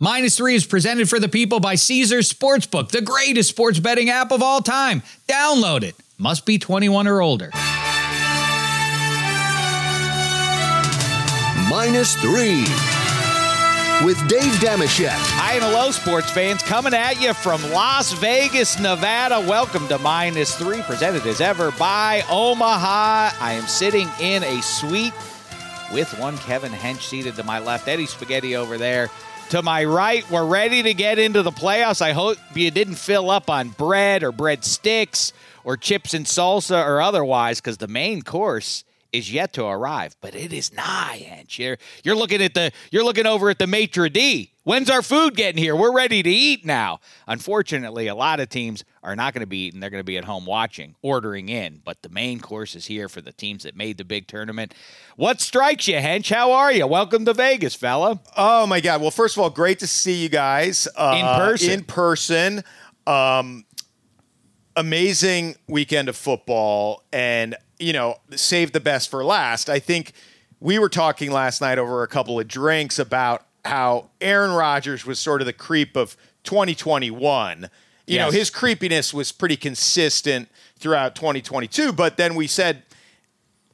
Minus three is presented for the people by Caesars Sportsbook, the greatest sports betting app of all time. Download it. Must be 21 or older. Minus three with Dave Dameshek. Hi and hello, sports fans, coming at you from Las Vegas, Nevada. Welcome to Minus Three, presented as ever by Omaha. I am sitting in a suite with one Kevin Hench seated to my left, Eddie Spaghetti over there to my right. We're ready to get into the playoffs. I hope you didn't fill up on bread or bread sticks or chips and salsa or otherwise, because the main course is yet to arrive, but it is nigh. And you're, you're looking at the you're looking over at the maitre d. When's our food getting here? We're ready to eat now. Unfortunately, a lot of teams are not going to be eating. They're going to be at home watching, ordering in. But the main course is here for the teams that made the big tournament. What strikes you, Hench? How are you? Welcome to Vegas, fella. Oh my God! Well, first of all, great to see you guys uh, In person. In person, um, amazing weekend of football, and you know, save the best for last. I think we were talking last night over a couple of drinks about how Aaron Rodgers was sort of the creep of 2021. You know, his creepiness was pretty consistent throughout 2022, but then we said,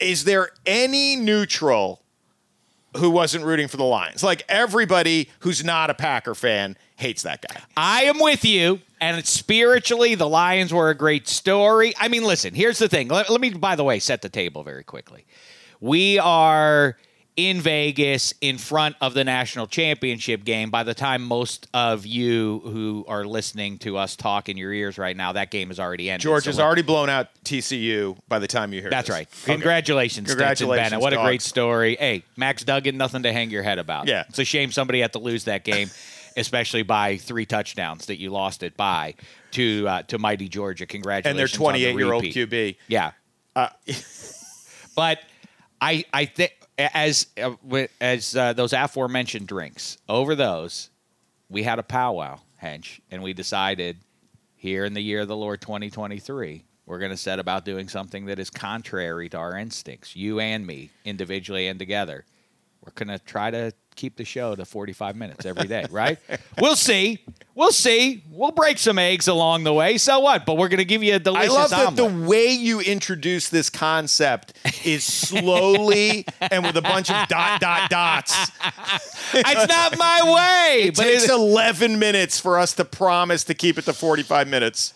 is there any neutral who wasn't rooting for the Lions? Like everybody who's not a Packer fan hates that guy. I am with you. And spiritually, the Lions were a great story. I mean, listen, here's the thing. Let, let me, by the way, set the table very quickly. We are in Vegas in front of the national championship game. By the time most of you who are listening to us talk in your ears right now, that game has already ended. George So has already blown out TCU by the time you hear That's this. right. Okay. Congratulations, Stetson Congratulations, Bennett. What a great story. Hey, Max Duggan, nothing to hang your head about. Yeah. It's a shame somebody had to lose that game, especially by three touchdowns that you lost it by to uh, to mighty Georgia. Congratulations. And their on the 28 year old. QB. Yeah. Uh, But I I think as uh, as uh, those aforementioned drinks over those, we had a powwow, Hench, and we decided here in the year of the Lord 2023, we're going to set about doing something that is contrary to our instincts, you and me, individually and together. We're going to try to keep the show to 45 minutes every day, right? we'll see. We'll see. We'll break some eggs along the way. So what? But we're going to give you a delicious I love that the way you introduce this concept is slowly and with a bunch of dot dot dots. it's not my way, It but takes it- 11 minutes for us to promise to keep it to 45 minutes.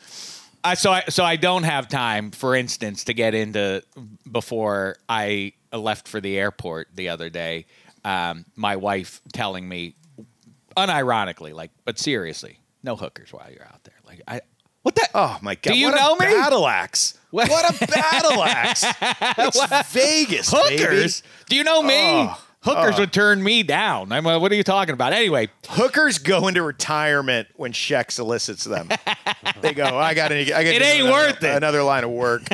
I, so I so I don't have time, for instance, to get into before I left for the airport the other day. Um, my wife telling me, unironically, like, but seriously, no hookers while you're out there. Like, I what the? Oh my god! Do you what know a me? Battle axe! What- What, a battle axe! It's Vegas, hookers? baby. Do you know me? Oh, hookers oh. would turn me down. I'm. Uh, what are you talking about? Anyway, Hookers go into retirement when Sheck solicits them. they go, I got to. I got It ain't worth it." Another line of work.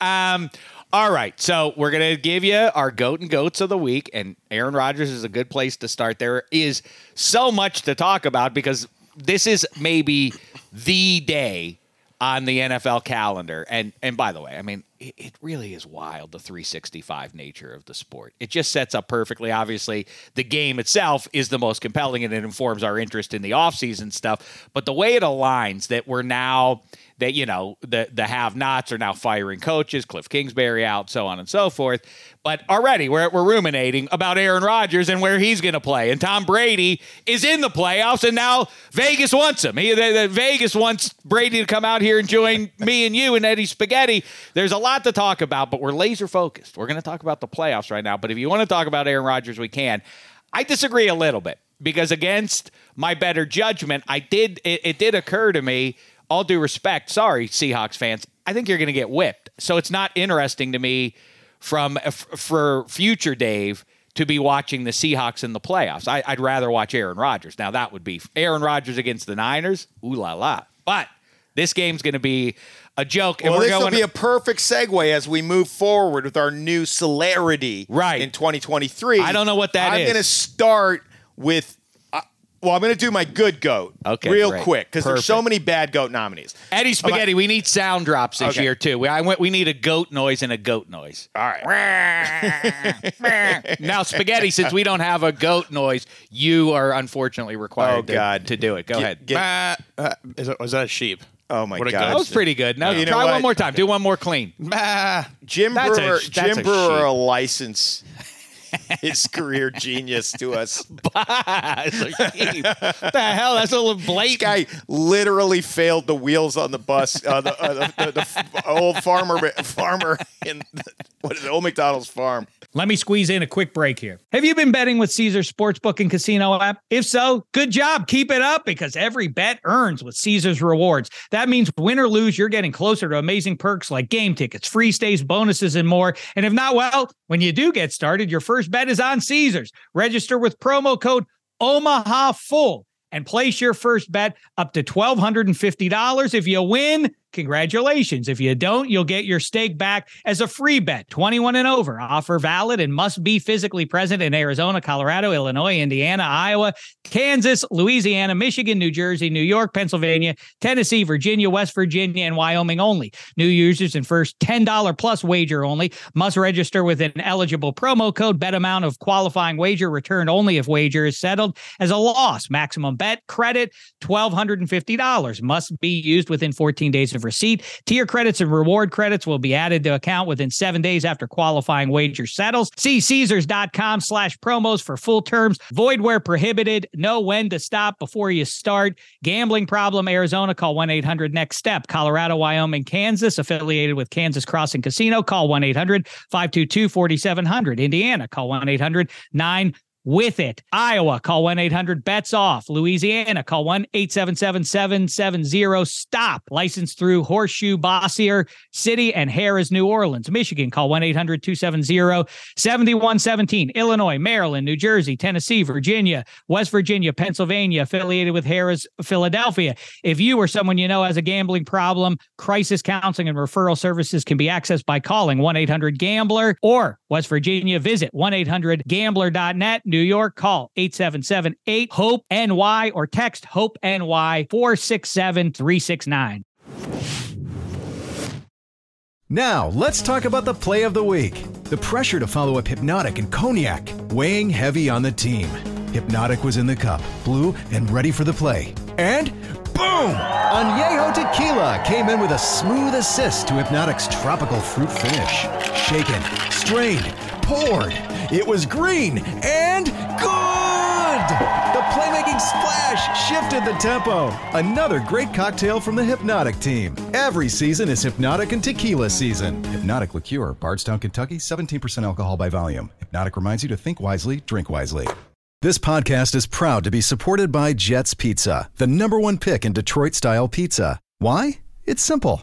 Um, all right, so we're gonna give you our goat and goats of the week, and Aaron Rodgers is a good place to start. There is so much to talk about because this is maybe the day on the NFL calendar. And and by the way, I mean it, it really is wild the 365 nature of the sport. It just sets up perfectly. Obviously, the game itself is the most compelling and it informs our interest in the offseason stuff. But the way it aligns that we're now that you know the the have-nots are now firing coaches, Cliff Kingsbury out, so on and so forth. But already we're we're ruminating about Aaron Rodgers and where he's going to play, and Tom Brady is in the playoffs, and now Vegas wants him. He, the, the- Vegas wants Brady to come out here and join me and you and Eddie Spaghetti. There's a lot to talk about, but we're laser focused. We're going to talk about the playoffs right now. But if you want to talk about Aaron Rodgers, we can. I disagree a little bit because against my better judgment, I did it, it did occur to me all due respect, sorry, Seahawks fans, I think you're going to get whipped. So it's not interesting to me from for future Dave to be watching the Seahawks in the playoffs. I, I'd rather watch Aaron Rodgers. Now that would be Aaron Rodgers against the Niners. Ooh la la! But this game's going to be a joke, and Well, we're this will be a perfect segue as we move forward with our new celerity Right. in 2023. I don't know what that I'm is. going to start with Well, I'm going to do my good goat Okay, real great. quick because there's so Perfect. many bad goat nominees. Eddie Spaghetti, we need sound drops this Okay. year too. We, I went, we need a goat noise and a goat noise. All right. now, Spaghetti, since we don't have a goat noise, you are unfortunately required Oh, to, God. to do it. Go Get- ahead. get- Bah, uh, is it, was that a sheep? Oh, my What a God. that goat. was pretty good. Now You know try what? one more time. Do one more clean. Bah. Jim That's a- Breuer, that's Jim a Breuer, sheep. a license his career genius to us. Sheep. the hell? That's a little blake. This guy literally failed the wheels on the bus. Uh, the, uh, the, the, the old farmer, farmer in the, what is it, Old McDonald's farm. Let me squeeze in a quick break here. Have you been betting with Caesar's Sportsbook and Casino app? If so, good job. Keep it up because every bet earns with Caesar's rewards. That means win or lose, you're getting closer to amazing perks like game tickets, free stays, bonuses, and more. And if not, well, when you do get started, your first bet is on Caesar's. Register with promo code Omaha Full and place your first bet up to $1,250. If you win, congratulations. If you don't, you'll get your stake back as a free bet. 21 and over. Offer valid and must be physically present in Arizona, Colorado, Illinois, Indiana, Iowa, Kansas, Louisiana, Michigan, New Jersey, New York, Pennsylvania, Tennessee, Virginia, West Virginia, and Wyoming only. New users and first $10 plus wager only must register with an eligible promo code. Bet amount of qualifying wager returned only if wager is settled as a loss. Maximum bet credit $1,250 must be used within 14 days of receipt. Tier credits and reward credits will be added to account within seven days after qualifying wager settles. See Caesars.com slash promos for full terms. Void where prohibited. Know when to stop before you start. Gambling problem, Arizona, call 1 800 next step. Colorado, Wyoming, Kansas, affiliated with Kansas Crossing Casino, call 1 800 522 4700. Indiana, call 1 800 9 with it. Iowa, call 1 800 bets off. Louisiana, call 1 877 770 stop. Licensed through Horseshoe, Bossier City, and Harrah's, New Orleans. Michigan, call 1 800 270 7117. Illinois, Maryland, New Jersey, Tennessee, Virginia, West Virginia, Pennsylvania, affiliated with Harrah's, Philadelphia. If you or someone you know has a gambling problem, crisis counseling and referral services can be accessed by calling 1 800 Gambler or West Virginia, visit 1 800 Gambler.net. New York, call 877 8 HOPE NY or text HOPE NY 467 369. Now, let's talk about the play of the week. The pressure to follow up Hypnotic and Cognac, weighing heavy on the team. Hypnotic was in the cup, blue, and ready for the play. And boom! Añejo Tequila came in with a smooth assist to Hypnotic's tropical fruit finish. Shaken, strained, poured. It was green and good! The playmaking splash shifted the tempo. Another great cocktail from the Hypnotic team. Every season is Hypnotic and Tequila season. Hypnotic Liqueur, Bardstown, Kentucky, 17% alcohol by volume. Hypnotic reminds you to think wisely, drink wisely. This podcast is proud to be supported by Jets Pizza, the number one pick in Detroit style pizza. Why? It's simple.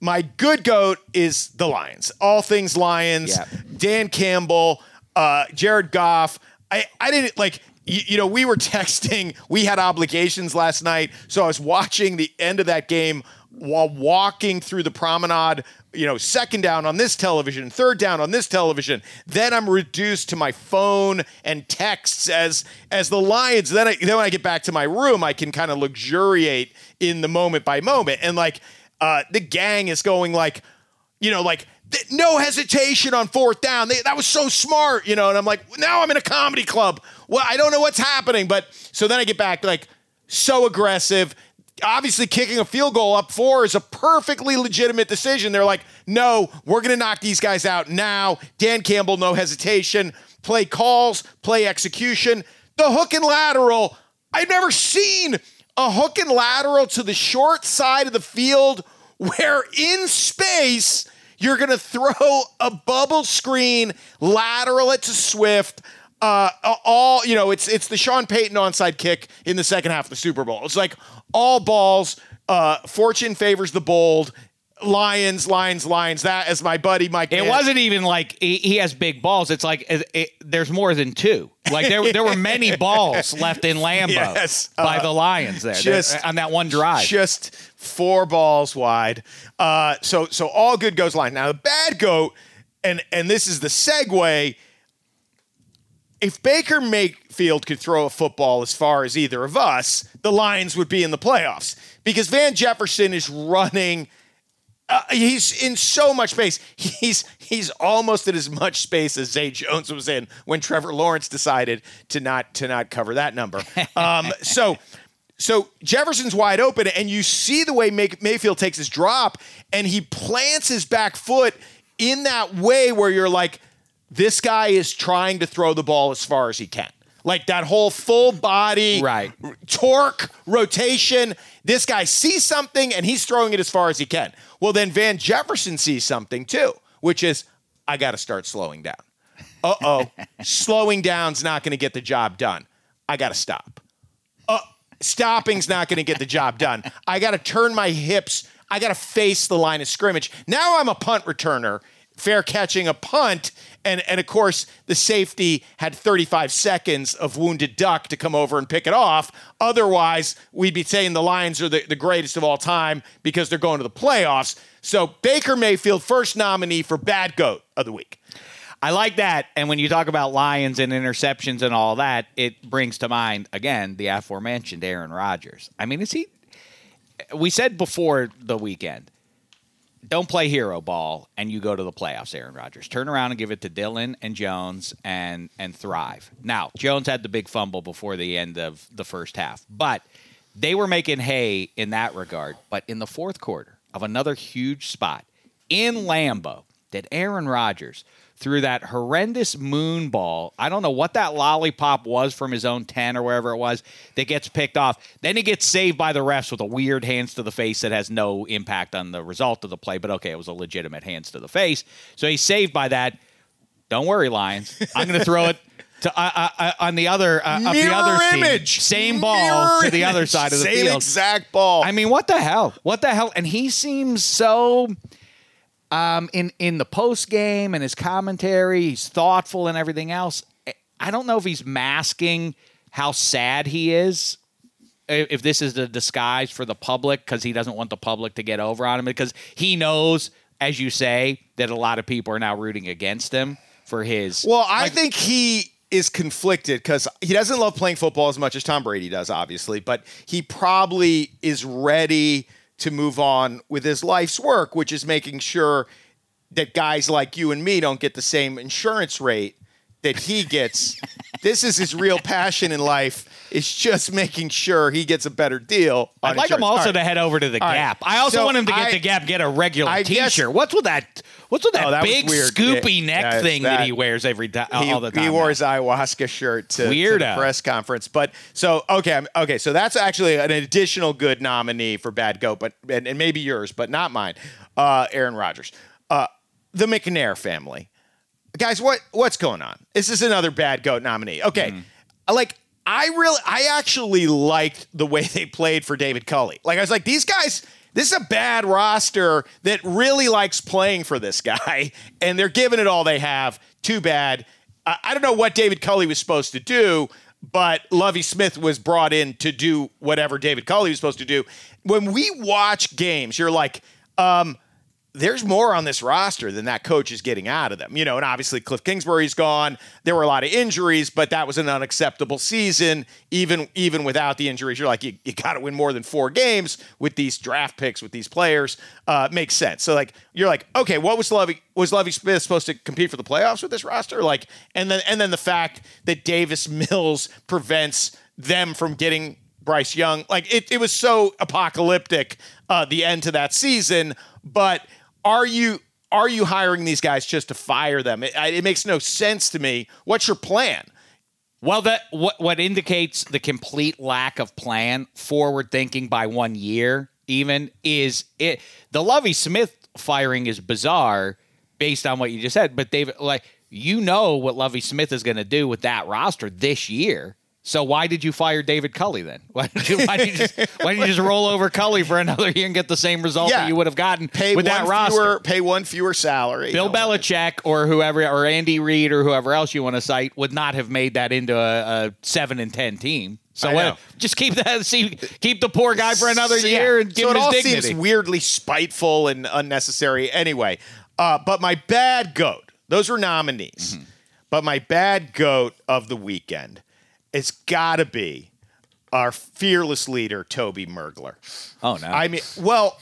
My good goat is the Lions. All things Lions. Yeah. Dan Campbell, uh, Jared Goff. I, I didn't like, you know, we were texting. We had obligations last night. So I was watching the end of that game while walking through the promenade, you know, second down on this television, third down on this television. Then I'm reduced to my phone and texts as as the Lions. Then I, then when I get back to my room, I can kind of luxuriate in the moment by moment. And like uh, the gang is going like, you know, like th- no hesitation on fourth down. They, that was so smart, you know. And I'm like, now I'm in a comedy club. Well, I don't know what's happening, but so then I get back like so aggressive. Obviously, kicking a field goal up four is a perfectly legitimate decision. They're like, no, we're going to knock these guys out now. Dan Campbell, no hesitation. Play calls, play execution. The hook and lateral. I've never seen a hook and lateral to the short side of the field where in space you're going to throw a bubble screen, lateral it to Swift. Uh, all you know, it's it's the Sean Payton onside kick in the second half of the Super Bowl. It's like all balls. Uh, fortune favors the bold. Lions, Lions, Lions. That as my buddy Mike. It wasn't even like he, he has big balls. It's like it, it- there's more than two. Like there, there were many balls left in Lambeau Yes. by Uh, the Lions there just- There- on that one drive. just four balls wide. Uh, so so all good goes line. Now the bad goat, and and this is the segue. If Baker Mayfield could throw a football as far as either of us, the Lions would be in the playoffs because Van Jefferson is running. Uh, he's in so much space. He's he's almost at as much space as Zay Jones was in when Trevor Lawrence decided to not to not cover that number. Um, so so Jefferson's wide open, and you see the way May- Mayfield takes his drop, and he plants his back foot in that way where you're like, this guy is trying to throw the ball as far as he can. Like that whole full body Right. torque rotation. This guy sees something and he's throwing it as far as he can. Well, then Van Jefferson sees something too, which is I got to start slowing down. Uh oh, slowing down's not going to get the job done. I got to stop. Uh, stopping's not going to get the job done. I got to turn my hips. I got to face the line of scrimmage. Now I'm a punt returner, fair catching a punt. And, and of course, the safety had 35 seconds of wounded duck to come over and pick it off. Otherwise, we'd be saying the Lions are the, the greatest of all time because they're going to the playoffs. So Baker Mayfield, first nominee for Bad Goat of the Week. I like that. And when you talk about Lions and interceptions and all that, it brings to mind again the aforementioned Aaron Rodgers. I mean, is he? We said before the weekend, don't play hero ball, and you go to the playoffs. Aaron Rodgers, turn around and give it to Dillon and Jones, and and thrive. Now Jones had the big fumble before the end of the first half, but they were making hay in that regard. But in the fourth quarter of another huge spot in Lambeau, that Aaron Rodgers threw that horrendous moon ball. I don't know what that lollipop was from his own 10 or wherever it was that gets picked off. Then he gets saved by the refs with a weird hands to the face that has no impact on the result of the play. But okay, it was a legitimate hands to the face. So he's saved by that. Don't worry, Lions. I'm going to throw it. To, uh, uh, uh, on the other uh, of the other team. image. same ball Mirror to the other image. side of the Same field. exact ball. I mean, what the hell? What the hell? And he seems so um in in the post game and his commentary, he's thoughtful and everything else. I don't know if he's masking how sad he is. If this is a disguise for the public because he doesn't want the public to get over on him because he knows, as you say, that a lot of people are now rooting against him for his. Well, I think he is conflicted because he doesn't love playing football as much as Tom Brady does, obviously, but he probably is ready to move on with his life's work, which is making sure that guys like you and me don't get the same insurance rate that he gets. this is his real passion in life. Is just making sure he gets a better deal. on I'd like him also right. to head over to the All right. Gap. I also So want him to get I- the Gap, get a regular I guess- T-shirt. What's with that? What's with that, Oh, that big scoopy Yeah, neck thing that, that- he wears every time, he, all the time? he wore now? his ayahuasca shirt to, to the press conference. But so okay, okay, so that's actually an additional good nominee for Bad Goat, but and, and maybe yours, but not mine. Uh, Aaron Rodgers, uh, the McNair family, guys. What what's going on? This is another Bad Goat nominee. Okay, like. I really, I actually liked the way they played for David Culley. Like I was like, these guys, this is a bad roster that really likes playing for this guy, and they're giving it all they have. Too bad. I, don't know what David Culley was supposed to do, but Lovie Smith was brought in to do whatever David Culley was supposed to do. When we watch games, you're like, um, there's more on this roster than that coach is getting out of them. You know, and obviously Cliff Kingsbury's gone. There were a lot of injuries, but that was an unacceptable season. Even even without the injuries, you're like, you, you got to win more than four games with these draft picks, with these players. Uh, makes sense. So like, you're like, okay, what was Lovie was Lovie Smith supposed to compete for the playoffs with this roster? Like, and then and then the fact that Davis Mills prevents them from getting Bryce Young. Like it, it was so apocalyptic uh, the end to that season. But are you are you hiring these guys just to fire them? It, it makes no sense to me. What's your plan? Well, that what what indicates the complete lack of plan, forward thinking by one year, even is it. The Lovie Smith firing is bizarre based on what you just said, but David, like you know what Lovie Smith is going to do with that roster this year. So why did you fire David Culley then? Why did you, why did you, just, why did you just roll over Culley for another year and get the same result Yeah. that you would have gotten Pay with that roster? fewer, pay one fewer salary. Bill No. Belichick or whoever, or Andy Reid or whoever else you want to cite, would not have made that into a, a seven and ten team. So what, just keep that, see, keep the poor guy for another So, year yeah. and give so him it all his dignity. seems weirdly spiteful and unnecessary. Anyway, uh, but my bad goat. Those were nominees, Mm-hmm. but my bad goat of the weekend, it's got to be our fearless leader, Toby Mergler. oh no, I mean, well,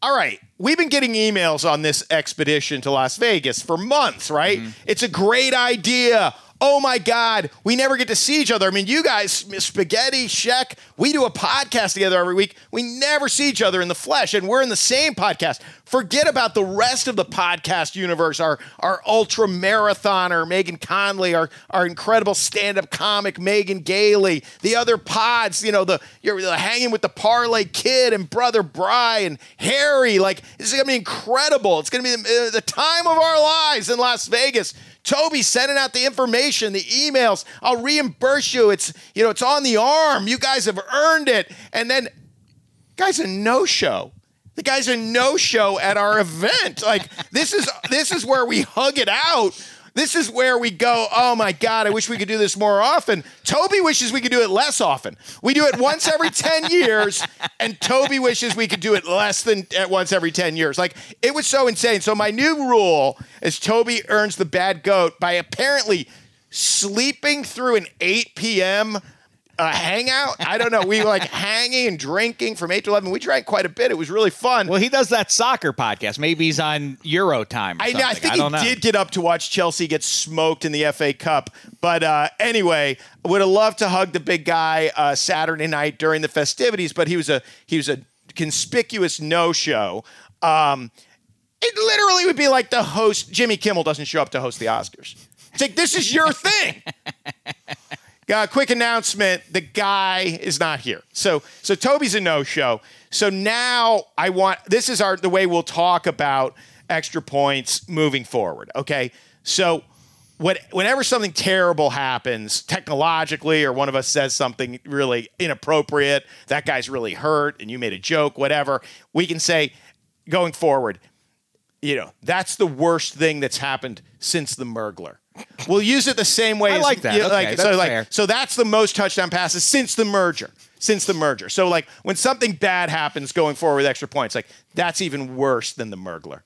all right. We've been getting emails on this expedition to Las Vegas for months, right? Mm-hmm. It's a great idea. Oh my God, we never get to see each other. I mean, you guys, Spaghetti, Sheck, we do a podcast together every week. We never see each other in the flesh, and we're in the same podcast. Forget about the rest of the podcast universe. Our our ultra marathoner Megan Conley, our our incredible stand up comic Megan Gailey, the other pods. You know, the you're hanging with the Parlay Kid and Brother Bry and Harry. Like this is gonna be incredible. It's gonna be the, uh, the time of our lives in Las Vegas. Toby sending out the information, the emails. I'll reimburse you. It's you know, it's on the arm. You guys have earned it. And then, guys, a no show. The guy's a no show at our event. Like this is this is where we hug it out. This is where we go. Oh my God! I wish we could do this more often. Toby wishes we could do it less often. We do it once every ten years, and Toby wishes we could do it less than at once every ten years. Like it was so insane. So my new rule is Toby earns the bad goat by apparently sleeping through an 8 p.m. Uh, hangout. I don't know. We were like hanging and drinking from 8 to 11. We drank quite a bit. It was really fun. well, he does that soccer podcast. Maybe he's on Euro time. Or I, know, I think don't he know. did get up to watch Chelsea get smoked in the FA Cup. But uh, anyway, would have loved to hug the big guy uh, Saturday night during the festivities, but he was a he was a conspicuous no show. Um, it literally would be like the host Jimmy Kimmel doesn't show up to host the Oscars. It's like this is your thing. Uh, quick announcement: the guy is not here. So, so Toby's a no-show. So now I want. This is our the way we'll talk about extra points moving forward. Okay. So, what whenever something terrible happens technologically, or one of us says something really inappropriate, that guy's really hurt, and you made a joke, whatever, we can say going forward. You know, that's the worst thing that's happened since the Mergler. We'll use it the same way. I as, like that. you Okay, so that's like fair. so that's the most touchdown passes since the merger. Since the merger. So like when something bad happens going forward with extra points, like that's even worse than the Mergler.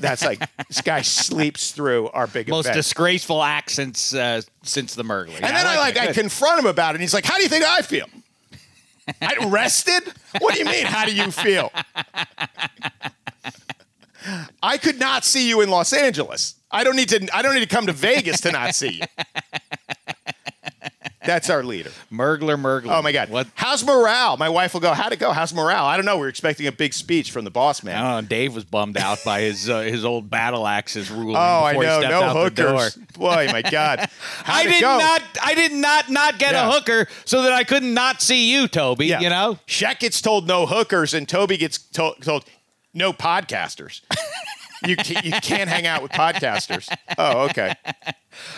That's like this guy sleeps through our big most event. disgraceful act since uh, since the Mergler. and then I like, I, confront him about it, and he's like, "How do you think I feel? I rested? What do you mean? How do you feel? I could not see you in Los Angeles. I don't need to. I don't need to come to Vegas to not see you. That's our leader. Mergler, Mergler. Oh my God! What? How's morale? My wife will go. How'd it go? How's morale? I don't know. We're expecting a big speech from the boss I man. don't know. Dave was bummed out by his uh, his old battle axes ruling. Oh, I know. No out the door. hookers. Boy, my God. How'd I did go? not. I did not not get Yeah. a hooker so that I could not not see you, Toby. Yeah. You know. Shaq gets told no hookers, and Toby gets to- told no podcasters. You, can't, you can't hang out with podcasters. Oh, okay.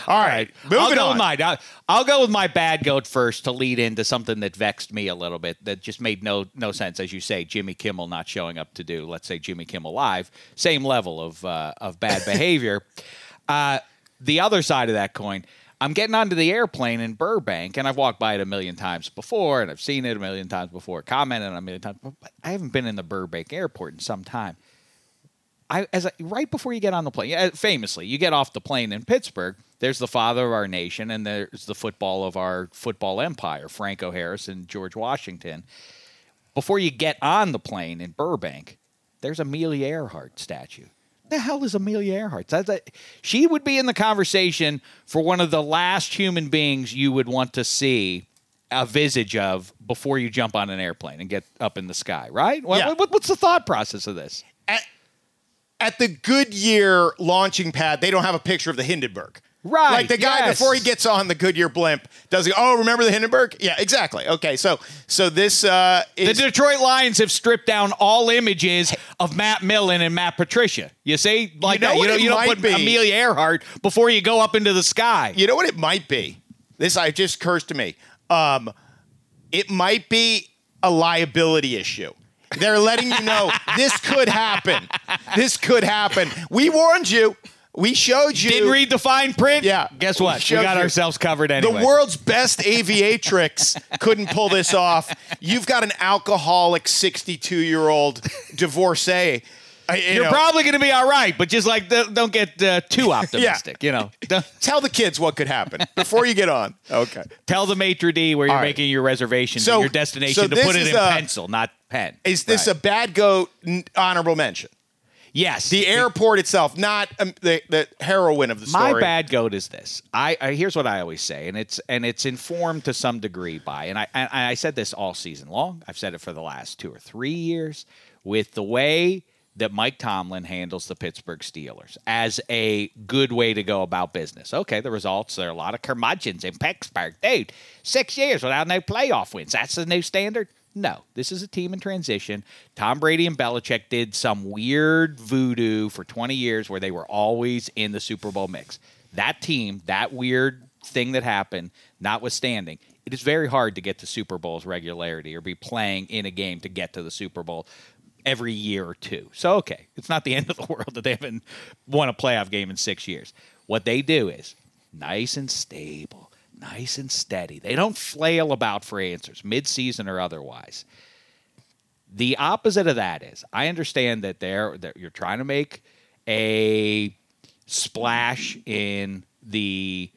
All right. Moving I'll go on. with mine. I'll, I'll go with my bad goat first to lead into something that vexed me a little bit. That just made no no sense, as you say. Jimmy Kimmel not showing up to do, let's say, Jimmy Kimmel Live. Same level of uh, of bad behavior. uh, the other side of that coin. I'm getting onto the airplane in Burbank, and I've walked by it a million times before, and I've seen it a million times before, commented on it a million times, but I haven't been in the Burbank airport in some time. I as I, right before you get on the plane, famously, you get off the plane in Pittsburgh. There's the father of our nation, and there's the football of our football empire, Franco Harris and George Washington. Before you get on the plane in Burbank, there's Amelia Earhart statue. The hell is Amelia Earhart? That's a, she would be in the conversation for one of the last human beings you would want to see a visage of before you jump on an airplane and get up in the sky, right? What- Yeah. what- what's the thought process of this? At, at the Goodyear launching pad, they don't have a picture of the Hindenburg. Right, Like the guy yes. before he gets on the Goodyear blimp, does he? Oh, remember the Hindenburg? Yeah, exactly. Okay, so so this uh, The Detroit Lions have stripped down all images of Matt Millen and Matt Patricia. You see, like know that. You don't, you don't put be? Amelia Earhart before you go up into the sky. you know what it might be. This I just cursed to me. Um, it might be a liability issue. They're letting you know this could happen. This could happen. We warned you. We showed you. Didn't read the fine print. Yeah. Guess what? We showed got you. ourselves covered anyway. The world's best aviatrix couldn't pull this off. You've got an alcoholic 62 year old divorcee. you You're know, probably going to be all right, but just like don't get uh, too optimistic. You know, tell the kids what could happen before you get on. Okay. tell the maitre d where you're right. making your reservations So- and your destination so to put it in a- pencil, not pen. Is this Right. a bad goat honorable mention? yes? The airport itself, not um, the the heroine of the story. My bad goat is this. I, I here's what I always say, and it's and it's informed to some degree by, and I and I said this all season long. I've said it for the last two or three years with the way that Mike Tomlin handles the Pittsburgh Steelers as a good way to go about business. Okay, the results there are a lot of curmudgeons in Pittsburgh, dude. Six years without no playoff wins. That's the new standard. No, this is a team in transition. Tom Brady and Belichick did some weird voodoo for 20 years where they were always in the Super Bowl mix. That team, that weird thing that happened, notwithstanding, it is very hard to get to Super Bowl's regularity or be playing in a game to get to the Super Bowl every year or two. So, okay, it's not the end of the world that they haven't won a playoff game in six years. What they do is nice and stable, nice and steady. They don't flail about for answers, midseason or otherwise. The opposite of that is I understand that they're that you're trying to make a splash in the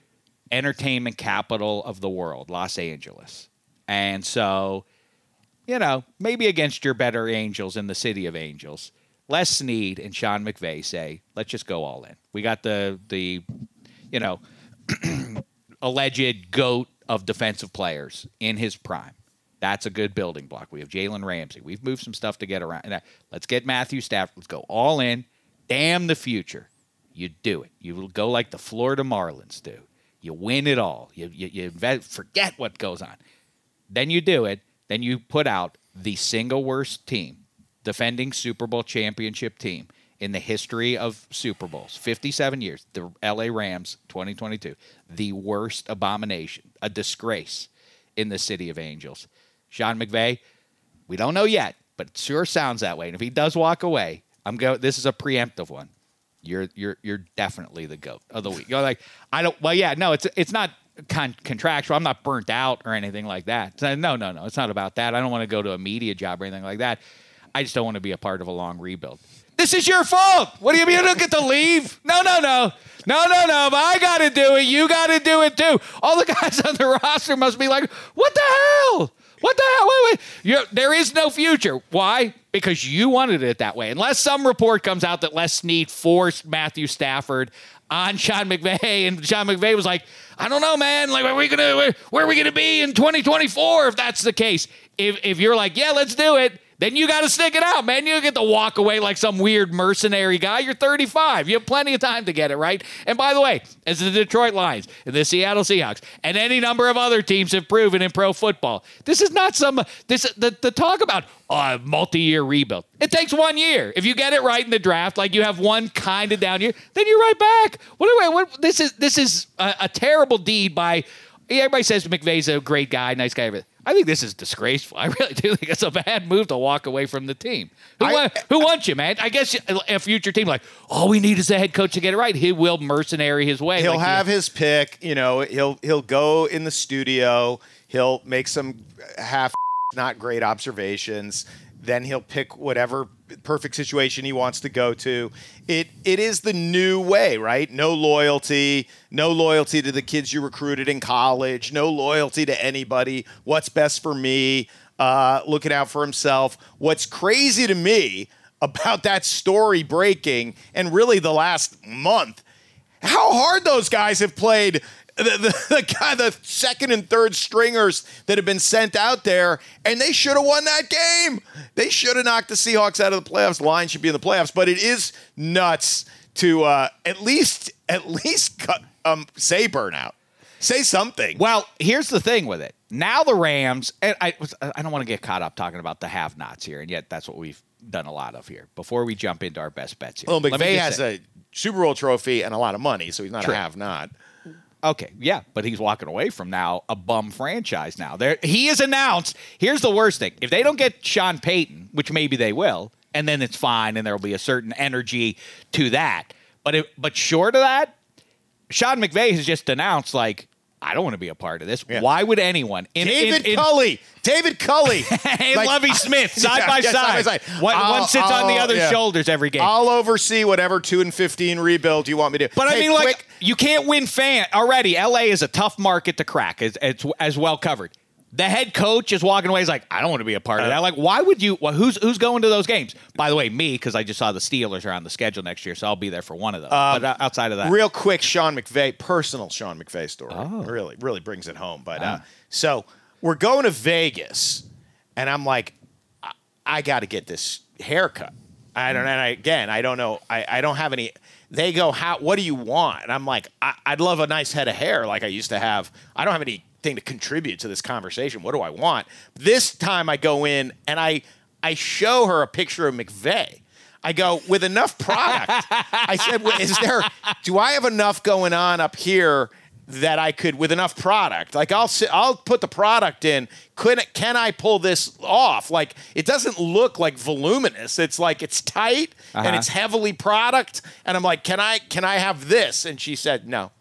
entertainment capital of the world, Los Angeles. And so, you know, maybe against your better angels in the city of angels, Les Snead and Sean McVay say, let's just go all in. We got the the you know, alleged goat of defensive players in his prime. That's a good building block. We have Jalen Ramsey. We've moved some stuff to get around. Let's get Matthew Stafford. Let's go all in. Damn the future. You do it. You will go like the Florida Marlins do. You win it all. You, you, you invest, forget what goes on. Then you do it. Then you put out the single worst team, defending Super Bowl championship team in the history of Super Bowls, 57 years, the LA Rams 2022, the worst abomination, a disgrace in the city of angels. Sean McVay, we don't know yet, but it sure sounds that way. And if he does walk away, I'm going this is a preemptive one. You're you're you're definitely the goat of the week. You're like, I don't well, yeah, no, it's it's not con- contractual. I'm not burnt out or anything like that. No, no, no. It's not about that. I don't want to go to a media job or anything like that. I just don't want to be a part of a long rebuild. This is your fault. What do you mean you don't get to leave? No, no, no. No, no, no. But I got to do it. You got to do it too. All the guys on the roster must be like, what the hell? What the hell? Wait, wait. You're, there is no future. Why? Because you wanted it that way. Unless some report comes out that Les Snead forced Matthew Stafford on Sean McVay, and Sean McVay was like, I don't know, man. Like, are we gonna where, where are we gonna be in 2024 if that's the case? If if you're like, yeah, let's do it, then you got to stick it out, man. You get to walk away like some weird mercenary guy. You're 35. You have plenty of time to get it right. And by the way, as the Detroit Lions and the Seattle Seahawks and any number of other teams have proven in pro football, this is not some this the, the talk about oh, a multi-year rebuild. It takes one year. If you get it right in the draft, like you have one kind of down year, then you're right back. What do I? What this is? This is a, a terrible deed by. Everybody says McVay's a great guy, nice guy. everything. I think this is disgraceful. I really do think it's a bad move to walk away from the team. Who, I- who wants you, man? I guess a future team like, all we need is the head coach to get it right. He will mercenary his way. He'll like, have his pick. You know, he'll he'll go in the studio. He'll make some half not great observations. Then he'll pick whatever perfect situation he wants to go to. It it is the new way, right? No loyalty, no loyalty to the kids you recruited in college, no loyalty to anybody. What's best for me? Uh, looking out for himself. What's crazy to me about that story breaking, and really the last month, how hard those guys have played. The, the, the guy, the second and third stringers that have been sent out there, and they should have won that game. They should have knocked the Seahawks out of the playoffs. The Lions should be in the playoffs, but it is nuts to uh, at least at least cut, um, say burnout. Say something. Well, here's the thing with it. Now the Rams, and I, I don't want to get caught up talking about the have-nots here, and yet that's what we've done a lot of here. Before we jump into our best bets here, Well, McVay has say- a Super Bowl trophy and a lot of money, so he's not True. a have not. Okay, yeah, but he's walking away from now a bum franchise. Now there, he is announced. Here's the worst thing: if they don't get Sean Payton, which maybe they will, and then it's fine, and there will be a certain energy to that. But but short of that, Sean McVay has just announced like. I don't want to be a part of this. Yeah. Why would anyone? In, David in, in, Culley. David Culley. and Like, Lovie Smith side Yeah, by yeah, side. side by side. One, I'll- one sits on the I'll- other's shoulders every game. I'll oversee whatever two and fifteen rebuild you want me to. But I Hey, mean, like, you can't win fan already. LA is a tough market to crack, It's, as, as well covered. The head coach is walking away. He's like, I don't want to be a part of that. Like, why would you? Well, who's who's going to those games? By the way, me because I just saw the Steelers are on the schedule next year, so I'll be there for one of those. but uh, outside of that, Real quick, Sean McVay, personal Sean McVay story. Oh. Really, really brings it home. But uh, Ah. so we're going to Vegas, and I'm like, I, I got to get this haircut. I don't. And I, again, I don't know. I, I don't have any. They go, how? What do you want? And I'm like, I, I'd love a nice head of hair like I used to have. I don't have anything to contribute to this conversation. What do I want? This time I go in and I I show her a picture of McVay. I go with enough product. I said, "Well, "Is there? Do I have enough going on up here that I could with enough product? Like I'll sit, I'll put the product in. Could can I pull this off? Like it doesn't look like voluminous. It's like it's tight and Uh-huh. it's heavily product. And I'm like, can I can I have this? And she said, no.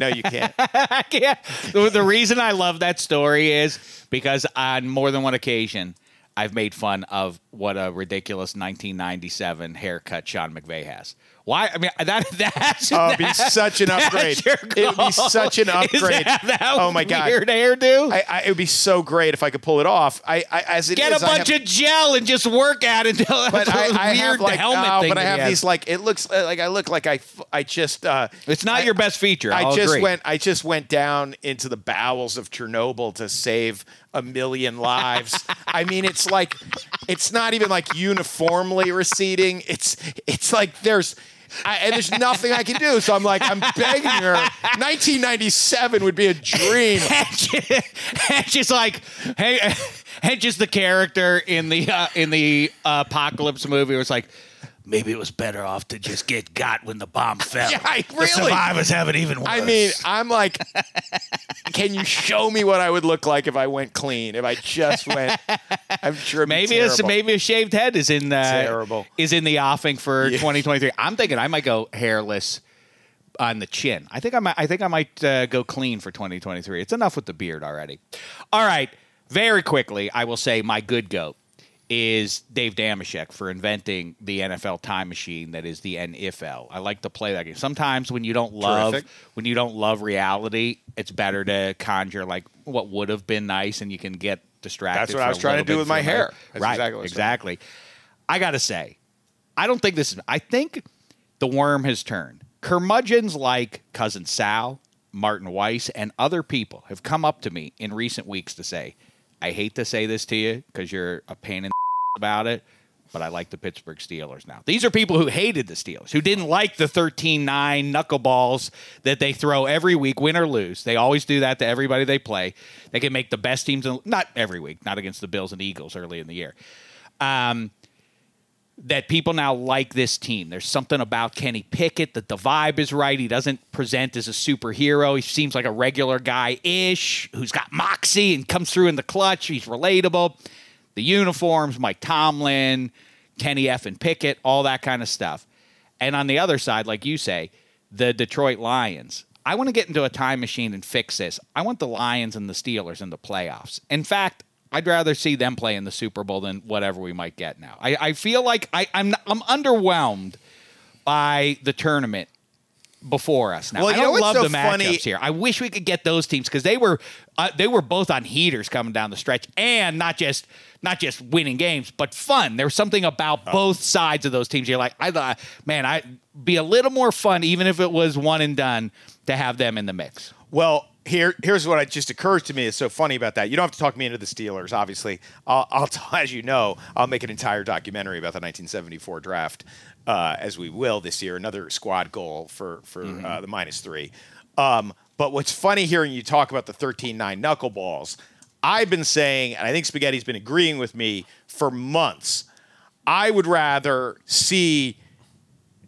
No, you can't. I can't. The, the reason I love that story is because on more than one occasion, I've made fun of what a ridiculous 1997 haircut Sean McVay has. Why? I mean, that that's Oh, it'd be such an upgrade. It would be such an upgrade. that that oh my god. weird hairdo. I, I, it would be so great if I could pull it off. I, I as it Get is, a I bunch have- of gel and just work at it until but I, a I weird have like, helmet oh, thing. but I have these like it looks uh, like I look like I I just uh, It's not I- your best feature. I I'll just agree. went I just went down into the bowels of Chernobyl to save a million lives. I mean, it's like it's not even like uniformly receding. It's it's like there's. I, and there's nothing I can do, so I'm like, I'm begging her. 1997 would be a dream. and she's like, hey, and just the character in the uh, in the uh, apocalypse movie was like, maybe it was better off to just get got when the bomb fell. Yeah, I- The really? survivors have it even worse. I mean, I'm like, can you show me what I would look like if I went clean? If I just went, I'm sure it'd be maybe a, maybe a shaved head is in the Terrible. is in the offing for 2023. I'm thinking I might go hairless on the chin. I think I might. I think I might uh, go clean for 2023. It's enough with the beard already. All right, very quickly, I will say my good goat is Dave Dameshek for inventing the NFL time machine that is the NFL. I like to play that game. Sometimes when you don't love Terrific. when you don't love reality, it's better to conjure like what would have been nice, and you can get distracted. That's what I was trying to do with my hair. That's right, exactly what exactly. I got to say, I don't think this is. I think the worm has turned. Curmudgeons like cousin Sal, Martin Weiss, and other people have come up to me in recent weeks to say, "I hate to say this to you because you're a pain in the about it." But I like the Pittsburgh Steelers now. These are people who hated the Steelers, who didn't like the 13 9 knuckleballs that they throw every week, win or lose. They always do that to everybody they play. They can make the best teams, in, not every week, not against the Bills and Eagles early in the year. Um, that people now like this team. There's something about Kenny Pickett that the vibe is right. He doesn't present as a superhero. He seems like a regular guy ish who's got moxie and comes through in the clutch. He's relatable. The uniforms, Mike Tomlin, Kenny F. and Pickett, all that kind of stuff. And on the other side, like you say, the Detroit Lions. I want to get into a time machine and fix this. I want the Lions and the Steelers in the playoffs. In fact, I'd rather see them play in the Super Bowl than whatever we might get now. I, I feel like I, I'm I'm underwhelmed by the tournament before us now. Well, I don't what's love so the funny? matchups here. I wish we could get those teams because they were uh, they were both on heaters coming down the stretch, and not just not just winning games, but fun. There was something about Oh. both sides of those teams. You're like, I thought, man, I'd be a little more fun, even if it was one and done, to have them in the mix. Well, here, here's what I, just occurs to me is so funny about that. You don't have to talk me into the Steelers, obviously. I'll, I'll as you know, I'll make an entire documentary about the 1974 draft, uh, as we will this year. Another squad goal for for uh, the minus three. Um, but what's funny hearing you talk about the 13-9 knuckleballs, I've been saying, and I think Spaghetti's been agreeing with me for months. I would rather see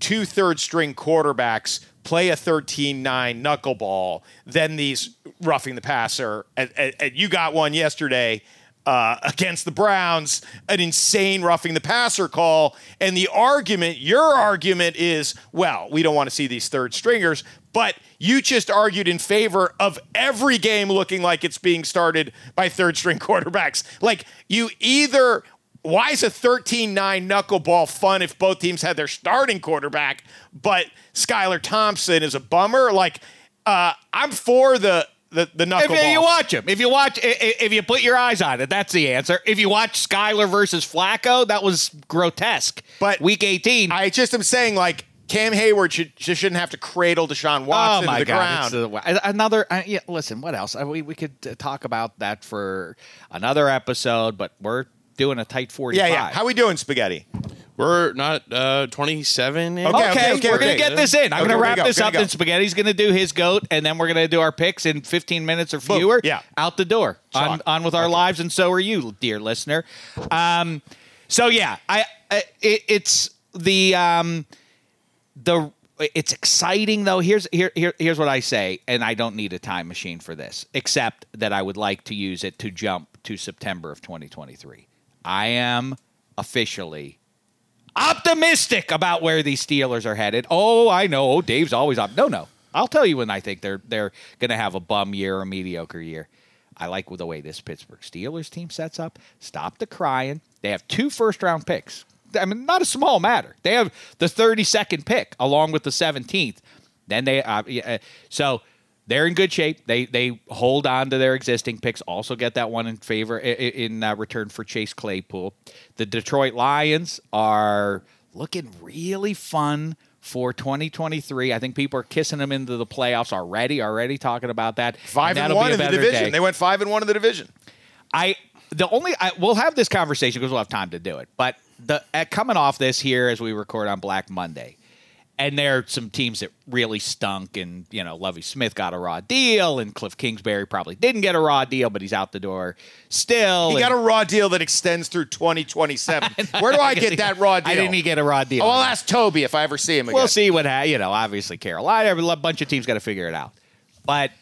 two third string quarterbacks play a 13-9 knuckleball than these roughing the passer. And, and- and you got one yesterday uh, against the Browns, an insane roughing the passer call. And the argument, your argument is, well, we don't want to see these third stringers, but you just argued in favor of every game looking like it's being started by third string quarterbacks. Like you either why is a 13-9 knuckleball fun if both teams had their starting quarterback, but Skylar Thompson is a bummer? Like, uh, I'm for the the, the If knuckleball. you watch him, if you watch, i- i- if you put your eyes on it, that's the answer. If you watch Skylar versus Flacco, that was grotesque. But week 18, I just am saying, like, Cam Heyward should, just shouldn't have to cradle Deshaun Oh Watson my to the God! ground. The- another. Uh, yeah, listen. What else? Uh, we we could uh, talk about that for another episode, but we're doing a tight yeah, forty-five. yeah. How we doing, Spaghetti? We're not uh, 27. Okay, Okay, okay, okay, we're gonna get this in. I'm Okay, gonna wrap go, this up, go. and Spaghetti's gonna do his goat, and then we're gonna do our picks in 15 minutes or fewer. Yeah. out the door, on, on with our lives, and so are you, dear listener. Um, so yeah, I, I it, it's the um, the it's exciting though. Here's here, here here's what I say, and I don't need a time machine for this, except that I would like to use it to jump to September of 2023. I am officially optimistic about where these Steelers are headed. Oh, I know. Oh, Dave's always up. No, no. I'll tell you when I think they're they're going to have a bum year or mediocre year. I like the way this Pittsburgh Steelers team sets up. Stop the crying. They have two first round picks. I mean, not a small matter. They have the 32nd pick along with the 17th. Then they uh, uh, so they're in good shape. They they hold on to their existing picks. Also get that one in favor in uh, return for Chase Claypool. The Detroit Lions are looking really fun for 2023. I think people are kissing them into the playoffs already. Already talking about that. Five and that'll one be in the division. day. They went five and one in the division. I the only I, we'll have this conversation because we'll have time to do it. But the coming off this here as we record on Black Monday, and there are some teams that really stunk, and you know Lovie Smith got a raw deal, and Kliff Kingsbury probably didn't get a raw deal, but he's out the door still. He and- got a raw deal that extends through 2027. Where do I get that raw deal? I didn't get a raw deal. Oh, I'll ask Toby if I ever see him again. We'll see what ha- you know. Obviously, Carolina, a bunch of teams got to figure it out. But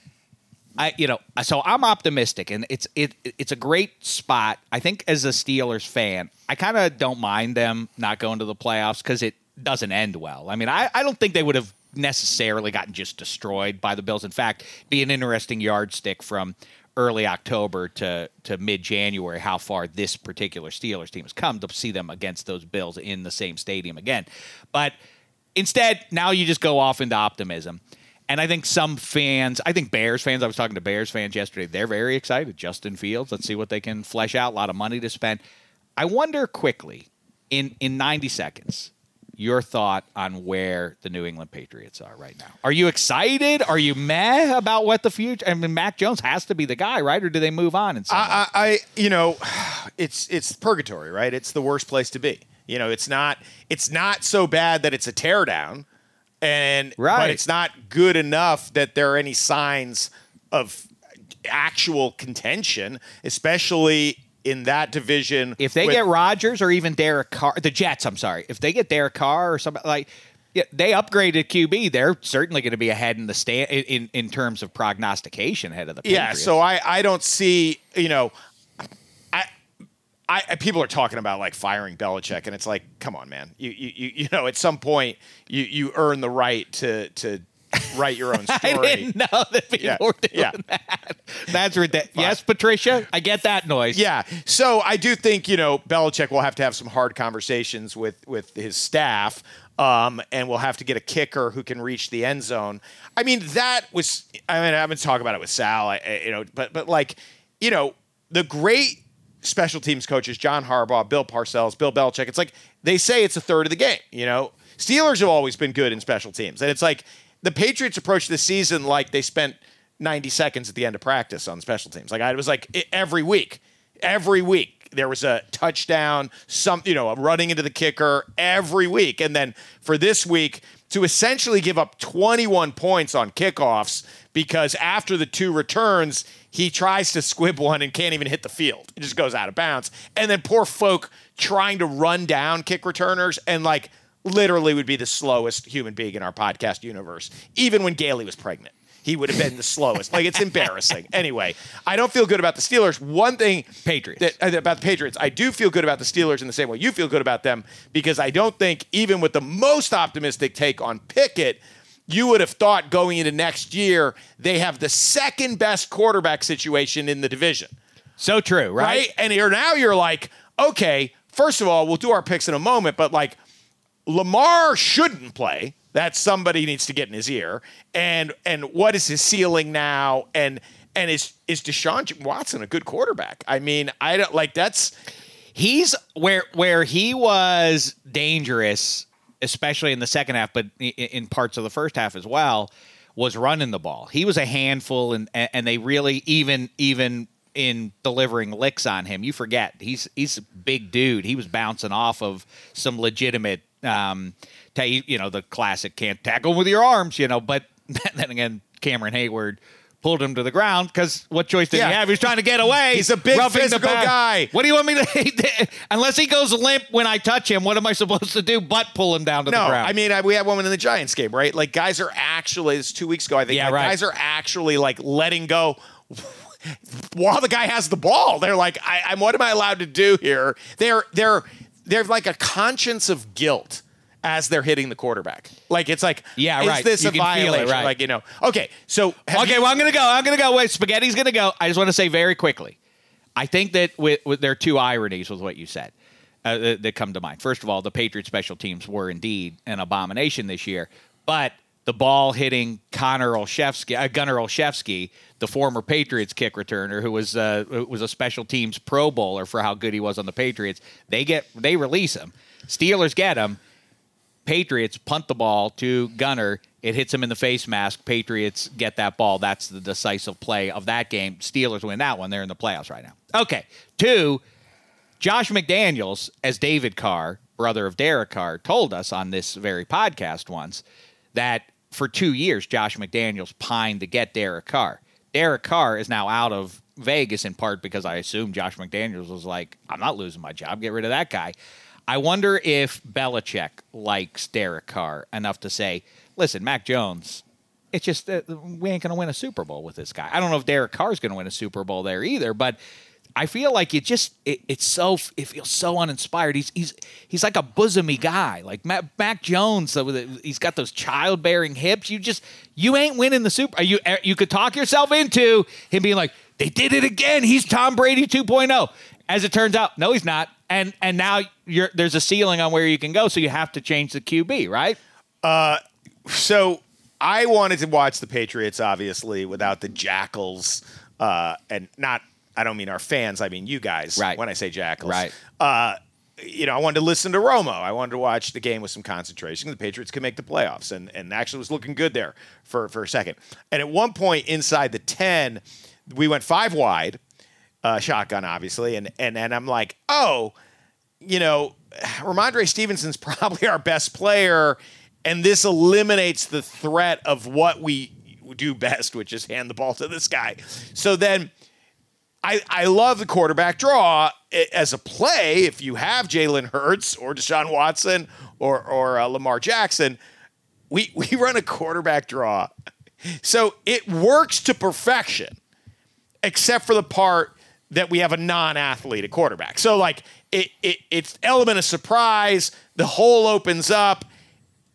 I, you know, so I'm optimistic, and it's it it's a great spot. I think as a Steelers fan, I kind of don't mind them not going to the playoffs because it doesn't end well. I mean, I, I don't think they would have necessarily gotten just destroyed by the Bills. In fact, be an interesting yardstick from early October to to mid January how far this particular Steelers team has come to see them against those Bills in the same stadium again. But instead, now you just go off into optimism. And I think some fans, I think Bears fans, I was talking to Bears fans yesterday, they're very excited. Justin Fields, let's see what they can flesh out. A lot of money to spend. I wonder quickly, in in 90 seconds, your thought on where the New England Patriots are right now. Are you excited? Are you meh about what the future? I mean, Mac Jones has to be the guy, right? Or do they move on? And? I, I, I, you know, it's it's purgatory, right? It's the worst place to be. You know, it's not it's not so bad that it's a teardown, and Right. but it's not good enough that there are any signs of actual contention, especially in that division. If they with- get Rodgers or even Derek Carr, the Jets, I'm sorry, if they get Derek Carr or somebody like, yeah, they upgraded QB, they're certainly going to be ahead in the stand in, in terms of prognostication ahead of the Yeah, so I I don't see you know, I. I, people are talking about like firing Belichick, and it's like, come on, man. You, you, you, you know, at some point, you, you earn the right to, to write your own story. I didn't know that people Yeah, were doing yeah. that. That's ridiculous. Yes, Patricia, I get that noise. Yeah. So I do think, you know, Belichick will have to have some hard conversations with with his staff. Um, and we'll have to get a kicker who can reach the end zone. I mean, that was I mean, I've been talking about it with Sal, I, I- you know, but but like, you know, the great special teams coaches, John Harbaugh, Bill Parcells, Bill Belichick, it's like they say it's a third of the game, you know. Steelers have always been good in special teams. And it's like the Patriots approach this season like they spent 90 seconds at the end of practice on special teams. Like I was like i- every week, every week there was a touchdown, some you know, running into the kicker every week, and then for this week to essentially give up 21 points on kickoffs because after the two returns. He tries to squib one and can't even hit the field. It just goes out of bounds. And then poor folk trying to run down kick returners and like literally would be the slowest human being in our podcast universe. Even when Gailey was pregnant, he would have been the slowest. Like it's embarrassing. Anyway, I don't feel good about the Steelers. One thing Patriots. that, uh, about the Patriots, I do feel good about the Steelers in the same way you feel good about them because I don't think even with the most optimistic take on Pickett. You would have thought going into next year, they have the second best quarterback situation in the division So true, right? right? And here now you're like, okay, first of all, we'll do our picks in a moment, but like Lamar shouldn't play. That somebody needs to get in his ear. And and what is his ceiling now? And and is is Deshaun Watson a good quarterback? I mean, I don't like that's he's where where he was dangerous, especially in the second half, but in parts of the first half as well, was running the ball. He was a handful, and and they really even even in delivering licks on him. You forget he's he's a big dude. He was bouncing off of some legitimate, um, ta- you know, the classic can't tackle with your arms, you know. But then again, Cameron Heyward. Pulled him to the ground because what choice did Yeah. he have? He was trying to get away. He's a big physical guy. What do you want me to? Unless he goes limp when I touch him, what am I supposed to do? But pull him down to no. the ground. I mean, I, we had one in the Giants game, right? Like guys are actually. This two weeks ago, I think. Yeah, like, right. Guys are actually like letting go. While the guy has the ball, they're like, I, "I'm. What am I allowed to do here?" They're they're they're like a conscience of guilt as they're hitting the quarterback. Like it's like, Yeah, is right. this You a feel it, violation? right. Like you know, okay. So okay, you- well, I'm gonna go. I'm gonna go. Wait, spaghetti's gonna go. I just want to say very quickly. I think that with, with there are two ironies with what you said uh, that, that come to mind. First of all, the Patriots special teams were indeed an abomination this year, but the ball hitting Connor Olszewski, uh, Gunner Olszewski, the former Patriots kick returner, who was uh, was a special teams Pro Bowler for how good he was on the Patriots. They get they release him. Steelers get him. Patriots punt the ball to Gunner. It hits him in the face mask. Patriots get that ball. That's the decisive play of that game. Steelers win that one. They're in the playoffs right now. Okay. Two, Josh McDaniels, as David Carr, brother of Derek Carr, told us on this very podcast once that for two years, Josh McDaniels pined to get Derek Carr. Derek Carr is now out of Vegas in part because I assume Josh McDaniels was like, I'm not losing my job. Get rid of that guy. I wonder if Belichick likes Derek Carr enough to say, listen, Mac Jones, it's just that we ain't going to win a Super Bowl with this guy. I don't know if Derek Carr is going to win a Super Bowl there either, but I feel like it just it, it's so it feels so uninspired. He's he's he's like a bosomy guy, like Mac, Mac Jones. So he's got those childbearing hips. You just you ain't winning the Super. You you could talk yourself into him being like they did it again. He's Tom Brady 2.0. As it turns out, no, he's not. And and now there's a ceiling on where you can go, so you have to change the QB, right? Uh, so I wanted to watch the Patriots, obviously, without the jackals, uh, and not. I don't mean our fans. I mean you guys. Right. When I say jackals. Right. Uh, you know, I wanted to listen to Romo. I wanted to watch the game with some concentration. The Patriots could make the playoffs, and and actually was looking good there for for a second. And at one point inside the ten, we went five wide, uh, shotgun, obviously, and and and I'm like, oh, you know, Rhamondre Stevenson's probably our best player, and this eliminates the threat of what we do best, which is hand the ball to this guy. So then I, I love the quarterback draw as a play. If you have Jalen Hurts or Deshaun Watson or, or uh, Lamar Jackson, we, we run a quarterback draw. So it works to perfection except for the part that we have a non-athlete at quarterback. So like it, it it's element of surprise. The hole opens up,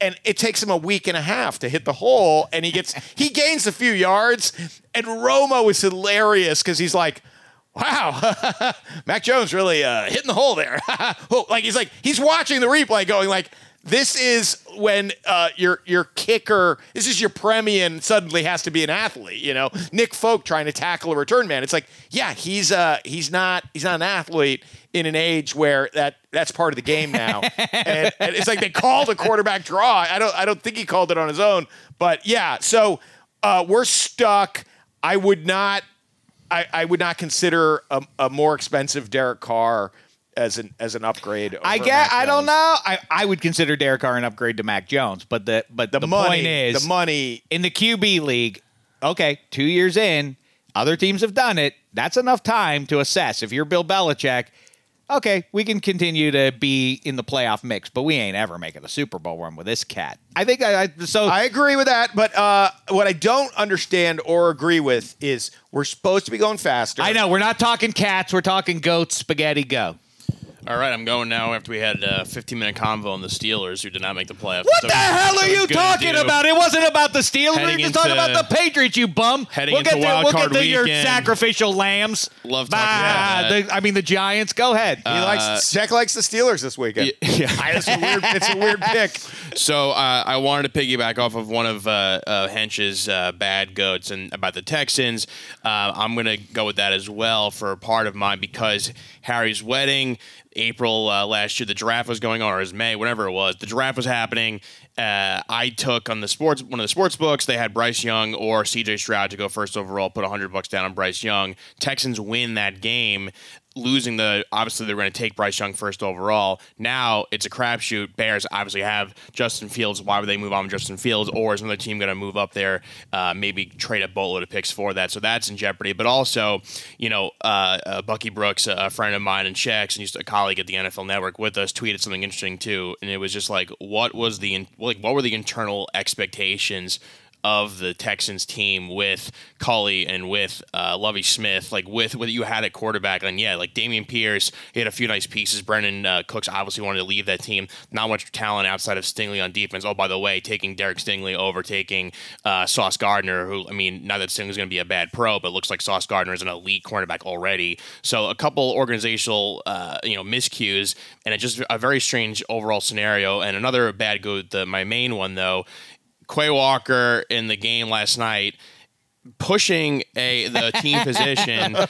and it takes him a week and a half to hit the hole, and he gets he gains a few yards. And Romo is hilarious because he's like. Wow, Mac Jones really uh, hitting the hole there. Oh, like he's like he's watching the replay, going like, "This is when uh, your your kicker, this is your premium suddenly has to be an athlete." You know, Nick Folk trying to tackle a return man. It's like, yeah, he's uh he's not he's not an athlete in an age where that that's part of the game now. and, and it's like they called a quarterback draw. I don't I don't think he called it on his own, but yeah. So uh, we're stuck. I would not. I, I would not consider a, a more expensive Derek Carr as an as an upgrade. I get. I don't know. I, I would consider Derek Carr an upgrade to Mac Jones, but the but the, The, money point is the money. in the QB league. Okay, two years in, other teams have done it. That's enough time to assess. If you're Bill Belichick, okay, we can continue to be in the playoff mix, but we ain't ever making a Super Bowl run with this cat. I think I, I so I agree with that, but uh, what I don't understand or agree with is we're supposed to be going faster. I know we're not talking cats. We're talking goats. Spaghetti go. All right, I'm going now after we had a 15 minute convo on the Steelers, who did not make the playoffs. What So- the hell so are you talking about? It wasn't about the Steelers. We were Heading just talking about the Patriots, you bum. Heading we'll get into to, wild we'll card get to your sacrificial lambs. Love talking Bah, about that. the- I mean, the Giants. Go ahead. He likes Jack likes the Steelers this weekend. Yeah. I- it's, a weird, it's a weird pick. So uh, I wanted to piggyback off of one of uh, uh, Hench's uh, bad goats and about the Texans. Uh, I'm going to go with that as well for a part of mine because Harry's wedding, April uh, last year, the draft was going on, or it was May, whatever it was. The draft was happening. Uh, I took on the sports one of the sports books. They had Bryce Young or C.J. Stroud to go first overall. Put 100 bucks down on Bryce Young. Texans win that game losing the obviously they're going to take Bryce Young first overall. Now it's a crapshoot. Bears obviously have Justin Fields. Why would they move on Justin Fields? Or is another team going to move up there? Uh, maybe trade a boatload of picks for that. So that's in jeopardy. But also, you know, uh, uh, Bucky Brooks, a friend of mine and Shaq's, and used to, a colleague at the NFL Network with us, tweeted something interesting too, and it was just like, what was the in- like, what were the internal expectations? Of the Texans team with Culley and with uh, Lovie Smith, like with what you had at quarterback. And yeah, like Dameon Pierce, he had a few nice pieces. Brandin uh, Cooks obviously wanted to leave that team. Not much talent outside of Stingley on defense. Oh, by the way, taking Derek Stingley over taking uh, Sauce Gardner, who, I mean, not that Stingley's going to be a bad pro, but looks like Sauce Gardner is an elite cornerback already. So a couple organizational, uh, you know, miscues, and it's just a very strange overall scenario. And another bad go, the, my main one, though, Quay Walker in the game last night pushing a the team position.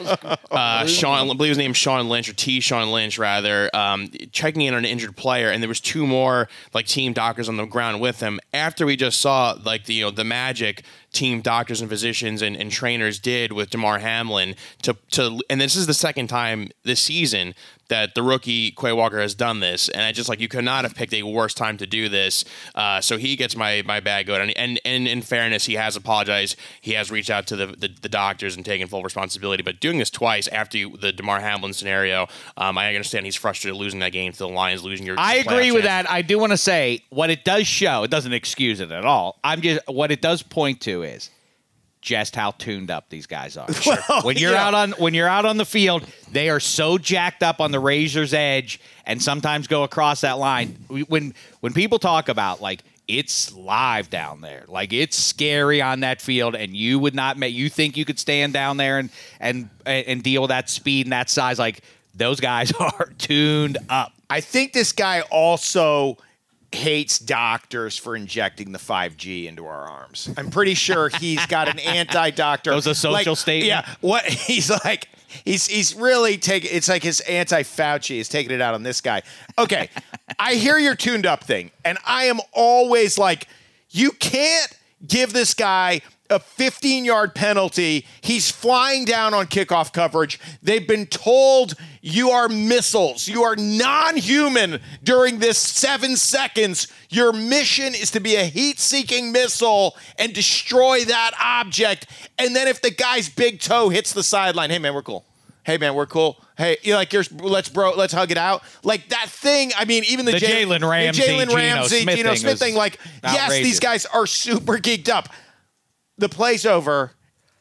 Uh, Sean, I believe his name is Sean Lynch or T. Sean Lynch rather, um, checking in on an injured player, and there was two more like team doctors on the ground with him. After we just saw like the you know the magic team doctors and physicians and, and trainers did with Damar Hamlin to to and this is the second time this season that the rookie Quay Walker has done this, and I just like you could not have picked a worse time to do this. Uh, so he gets my my bad goat, and, and and in fairness, he has apologized. He has reached out to the, the, the doctors and taken full responsibility. But doing this twice after you, the Damar Hamlin scenario, um, I understand he's frustrated losing that game to the Lions, losing your. I agree with chance. that. I do want to say what it does show. It doesn't excuse it at all. I'm just what it does point to is just how tuned up these guys are. when you're yeah. out on when you're out on the field, they are so jacked up on the razor's edge, and sometimes go across that line. When when people talk about like it's live down there, like it's scary on that field, and you would not make you think you could stand down there and and and deal with that speed and that size. Like those guys are tuned up. I think this guy also hates doctors for injecting the 5G into our arms. I'm pretty sure he's got an anti-doctor. That was a social like, statement? Yeah. What he's like he's he's really taking it's like his anti-Fauci is taking it out on this guy. Okay. I hear your tuned up thing and I am always like you can't give this guy a 15 yard penalty. He's flying down on kickoff coverage. They've been told you are missiles. You are non human during this seven seconds. Your mission is to be a heat seeking missile and destroy that object. And then if the guy's big toe hits the sideline, hey man, we're cool. Hey man, we're cool. Hey, you like yours? Let's bro, let's hug it out. Like that thing. I mean, even the, The Jalen Ramsey, Jalen Geno Ramsey, Smith Geno thing Smith thing. Like, yes, these guys are super geeked up. The play's over.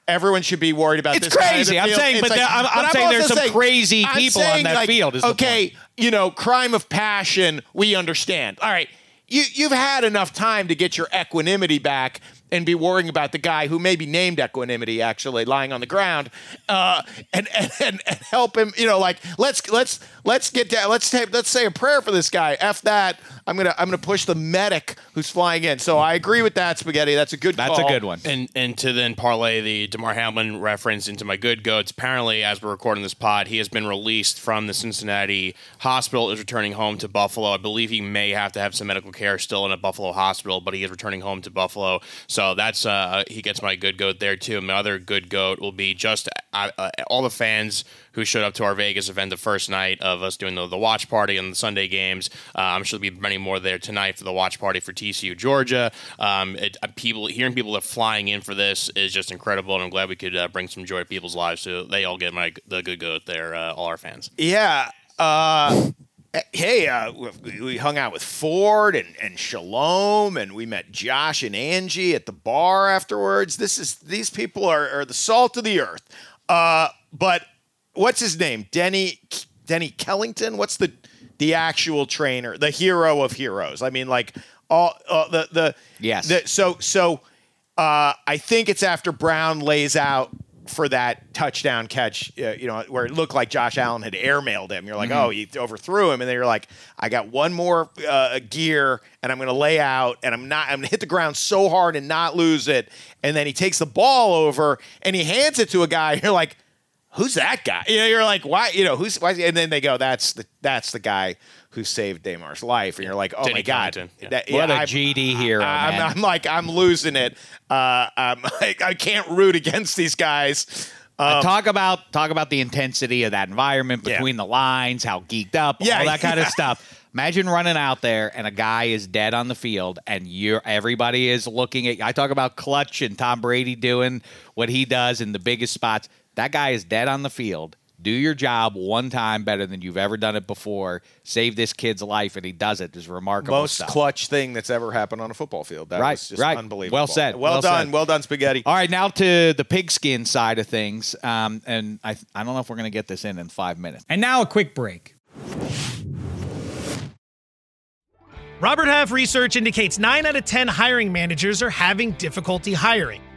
Everyone should be worried about It's this. guy on the crazy. I'm saying, It's but there- I'm- I'm saying there's some saying- crazy people on that like, field okay, you know, crime of passion. We understand. All right, you you've had enough time to get your equanimity back and be worrying about the guy who may be named equanimity actually lying on the ground, uh, and and and help him. You know, like let's let's let's get down. Let's take let's say a prayer for this guy. F that. I'm gonna I'm gonna push the medic who's flying in. So I agree with that, spaghetti. That's a good. That's a good one. And and to then parlay the Damar Hamlin reference into my good goats. Apparently, as we're recording this pod, he has been released from the Cincinnati hospital. Is returning home to Buffalo. I believe he may have to have some medical care still in a Buffalo hospital, but he is returning home to Buffalo. So So that's uh, he gets my good goat there too. My other good goat will be just uh, uh, all the fans who showed up to our Vegas event the first night of us doing the, the watch party and the Sunday games. Uh, I'm sure there'll be many more there tonight for the watch party for TCU Georgia. Um, it, uh, people hearing people are flying in for this is just incredible, and I'm glad we could uh, bring some joy to people's lives. So they all get my the good goat there, uh, all our fans. Yeah. Uh, hey, uh, we, we hung out with Ford and, and Shalom, and we met Josh and Angie at the bar afterwards. This is these people are, are the salt of the earth. Uh, but what's his name? Denny Denny Kellington. What's the the actual trainer, the hero of heroes? I mean, like all uh, the the Yes. The, so so uh, I think it's after Brown lays out for that touchdown catch, uh, you know, where it looked like Josh Allen had airmailed him. You're like, oh, he overthrew him, and then you're like, I got one more uh, gear, and I'm going to lay out, and I'm not, I'm going to hit the ground so hard and not lose it. And then he takes the ball over and he hands it to a guy. You're like, who's that guy? You know, you're like, why? You know, who's? Why? And then they go, that's the that's the guy who saved Damar's life, and you're like, oh Denny my god, Kellington, yeah. that- What a I'm- GD hero, I'm, man. I'm like, I'm losing it. Uh, I'm like, I can't root against these guys. Um, talk about talk about the intensity of that environment Yeah. between the lines, how geeked up, Yeah, all that kind yeah. of stuff. Imagine running out there and a guy is dead on the field, and you're everybody is looking at. I talk about clutch and Tom Brady doing what he does in the biggest spots. That guy is dead on the field. Do your job one time better than you've ever done it before. Save this kid's life, and he does it. it. Is remarkable most stuff. clutch thing that's ever happened on a football field. That Right, was just right. unbelievable. Well said, Well, well done. said. Well done, spaghetti. All right, now to the pigskin side of things. Um, and I, I don't know if we're going to get this in in five minutes. And now a quick break. Robert Half research indicates 9 out of 10 hiring managers are having difficulty hiring.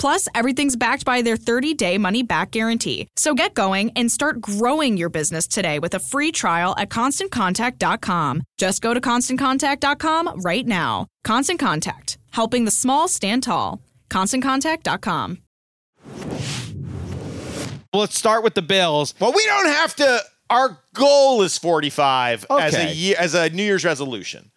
Plus, everything's backed by their 30 day money back guarantee. So get going and start growing your business today with a free trial at constantcontact.com. Just go to constantcontact.com right now. Constant Contact, helping the small stand tall. ConstantContact.com. Well, let's start with the Bills. Well, we don't have to. Our goal is 45 as a year as a New Year's resolution.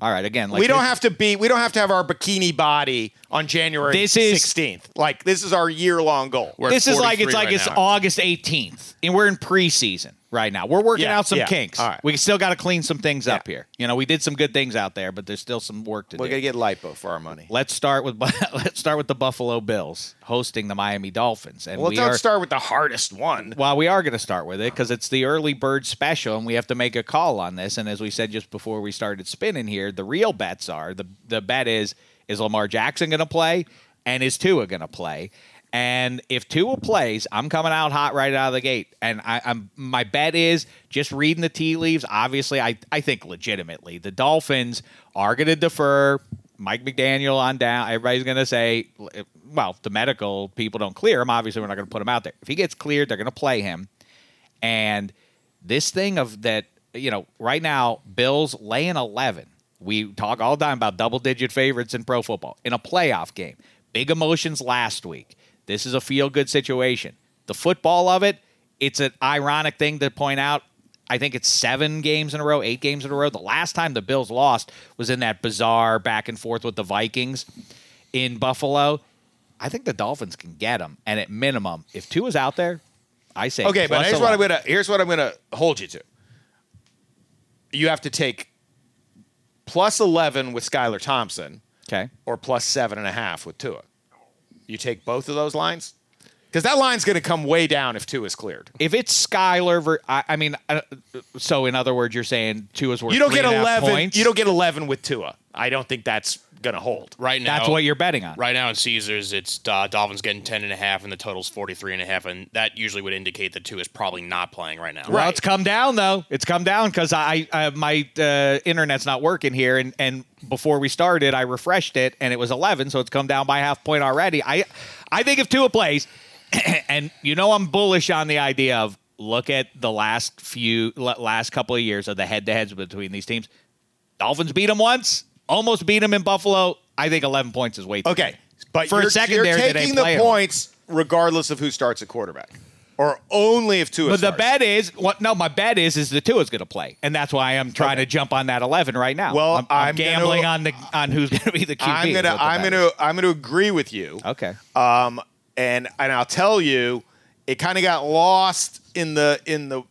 All right, again, like we don't this- have to be. We don't have to have our bikini body on January This is- 16th. Like this is our year long goal. We're This is like it's 43 like right it's. August 18th, and we're in preseason right now. We're working Yeah, out some yeah. kinks. All right. We still got to clean some things up here. You know, we did some good things out there, but there's still some work to do. We're gonna get lipo for our money. Let's start with let's start with the Buffalo Bills hosting the Miami Dolphins, and Well, we let's are start with the hardest one. well, we are going to start with it because it's the early bird special, and we have to make a call on this. And as we said just before we started spinning here, the real bets are the the bet is is Lamar Jackson going to play, and is Tua going to play? And if Tua plays, I'm coming out hot right out of the gate. And I, I'm my bet is just reading the tea leaves. Obviously, I I think legitimately the Dolphins are going to defer. Mike McDaniel on down. Everybody's going to say, well, the medical people don't clear him. Obviously, we're not going to put him out there. If he gets cleared, they're going to play him. And this thing of that, you know, right now, Bills laying 11. We talk all the time about double digit favorites in pro football in a playoff game. Big emotions last week. This is a feel good situation. The football of it, it's an ironic thing to point out. I think it's seven games in a row, eight games in a row. The last time the Bills lost was in that bizarre back and forth with the Vikings in Buffalo. I think the Dolphins can get them, and at minimum, if Tua is out there, I say Okay, but here's what I'm gonna here's what I'm gonna hold you to. You have to take plus eleven with Skylar Thompson Okay. or plus seven and a half with Tua. You take both of those lines because that line's going to come way down if Tua is cleared. If it's Skylar, ver- I, I mean, uh, so in other words, you're saying Tua's worth You don't three get and a half eleven. points. You don't get eleven with Tua. I don't think that's going to hold. Right now, That's what you're betting on. Right now in Caesars, it's uh, Dolphins getting 10 and a half, and the total's 43 and a half, and that usually would indicate that Tua is probably not playing right now. Well, it's come down though. It's come down because I, I my uh, internet's not working here, and and before we started, I refreshed it, and it was 11, so it's come down by half point already. I I think if Tua plays, and you know I'm bullish on the idea of look at the last few last couple of years of the head to heads between these teams. Dolphins beat them once, almost beat them in Buffalo. I think 11 points is way too much. Okay, but For a you're, second you're there, taking the points regardless of who starts at quarterback, or only if Tua. But the starts. bet is what? No, my bet is is the Tua is going to play, and that's why I'm trying to jump on that 11 right now. Well, I'm, I'm I'm gonna- gambling on the on who's going to be the QB. I'm gonna I'm gonna. I'm gonna agree with you. Okay. Um, and and I'll tell you, it kind of got lost in the in the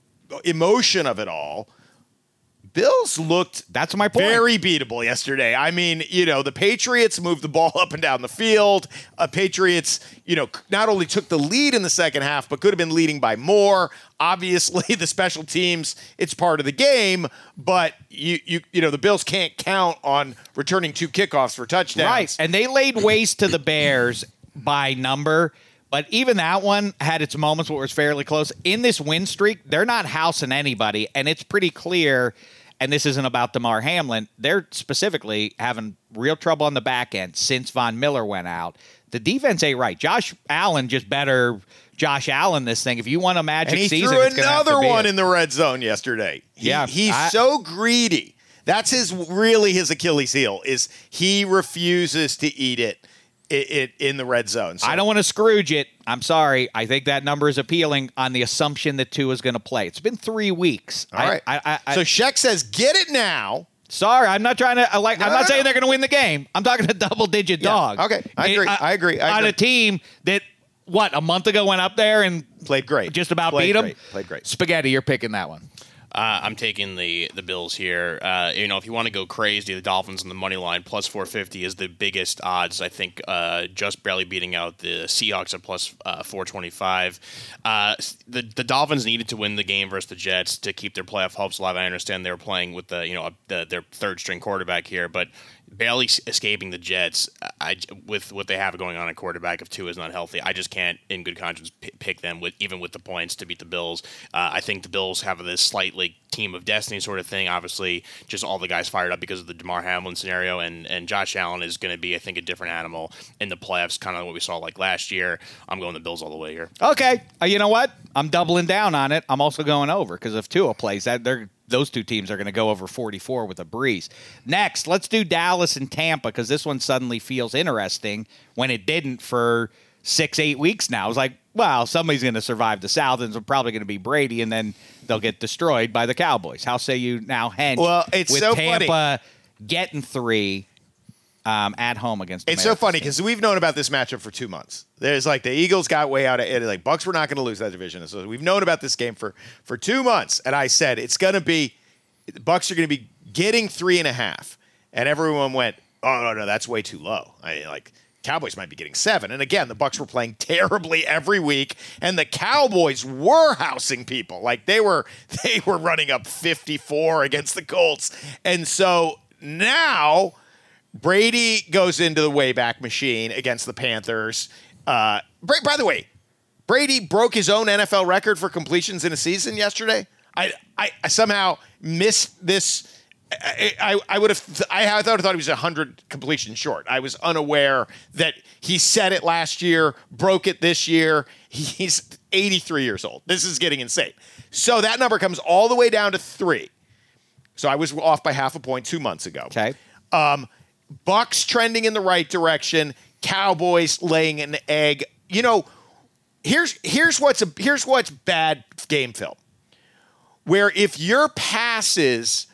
emotion of it all. Bills looked That's my point. very beatable yesterday. I mean, you know, the Patriots moved the ball up and down the field. Uh, Patriots, you know, not only took the lead in the second half, but could have been leading by more. Obviously, the special teams, it's part of the game, but you you you know, the Bills can't count on returning two kickoffs for touchdowns. Right, and they laid waste to the Bears by number. But even that one had its moments where it was fairly close. In this win streak, they're not housing anybody, and it's pretty clear. And this isn't about Damar Hamlin. They're specifically having real trouble on the back end since Von Miller went out. The defense ain't right. Josh Allen just better Josh Allen this thing. If you want a magic And he season, threw it's have to another one it. in the red zone yesterday. He- Yeah, he's I- so greedy. That's his really his Achilles heel is he refuses to eat it, it, it in the red zone. So I don't want to Scrooge it. I'm sorry. I think that number is appealing on the assumption that Tua is going to play. It's been three weeks. All right. I, I, I, so Sheck says, "Get it now." Sorry, I'm not trying to. I like. No, I'm no, not saying no. they're going to win the game. I'm talking a double-digit Yeah, dog. okay. I agree. uh, I agree. I on agree. a team that what a month ago went up there and Played great. just about Played beat them. Played great. Spaghetti, you're picking that one. Uh, I'm taking the the Bills here. Uh, you know, if you want to go crazy, the Dolphins on the money line plus 450 is the biggest odds. I think uh, just barely beating out the Seahawks at plus uh, 425. Uh, the the Dolphins needed to win the game versus the Jets to keep their playoff hopes alive. I understand they were playing with the you know the, their third string quarterback here, but barely escaping the Jets. I with what they have going on at quarterback if Tua is not healthy, I just can't in good conscience p- pick them with even with the points to beat the Bills. Uh, I think the Bills have this slightly team of destiny sort of thing. Obviously, just all the guys fired up because of the Damar Hamlin scenario, and and Josh Allen is going to be I think a different animal in the playoffs, kind of what we saw like last year. I'm going the Bills all the way here. Okay, uh, you know what? I'm doubling down on it. I'm also going over because if Tua plays, that they're those two teams are going to go over 44 with a breeze. Next, let's do Dallas and Tampa because this one suddenly feels interesting when it didn't for six, eight weeks now. It's like, well, somebody's going to survive the South, and it's probably going to be Brady, and then they'll get destroyed by the Cowboys. How say you now, Hench? Well, it's with so Tampa funny. getting three um, at home against. It's so funny because we've known about this matchup for two months. There's like the Eagles got way out of it. Like Bucks were not going to lose that division. So we've known about this game for for two months. And I said it's going to be the Bucks are going to be getting three and a half. And everyone went, "Oh no, no, that's way too low." I like Cowboys might be getting seven. And again, the Bucks were playing terribly every week, and the Cowboys were housing people. Like they were they were running up 54 against the Colts. And so now Brady goes into the Wayback Machine against the Panthers. Uh, by the way, Brady broke his own NFL record for completions in a season yesterday. I, I, I somehow missed this. I, I, I would have. I had thought, thought he was hundred completions short. I was unaware that he set it last year, broke it this year. He's 83 years old. This is getting insane. So that number comes all the way down to three. So I was off by half a point two months ago. Okay. Um, Bucks trending in the right direction. Cowboys laying an egg. You know, here's here's what's a here's what's bad game film. where if your passes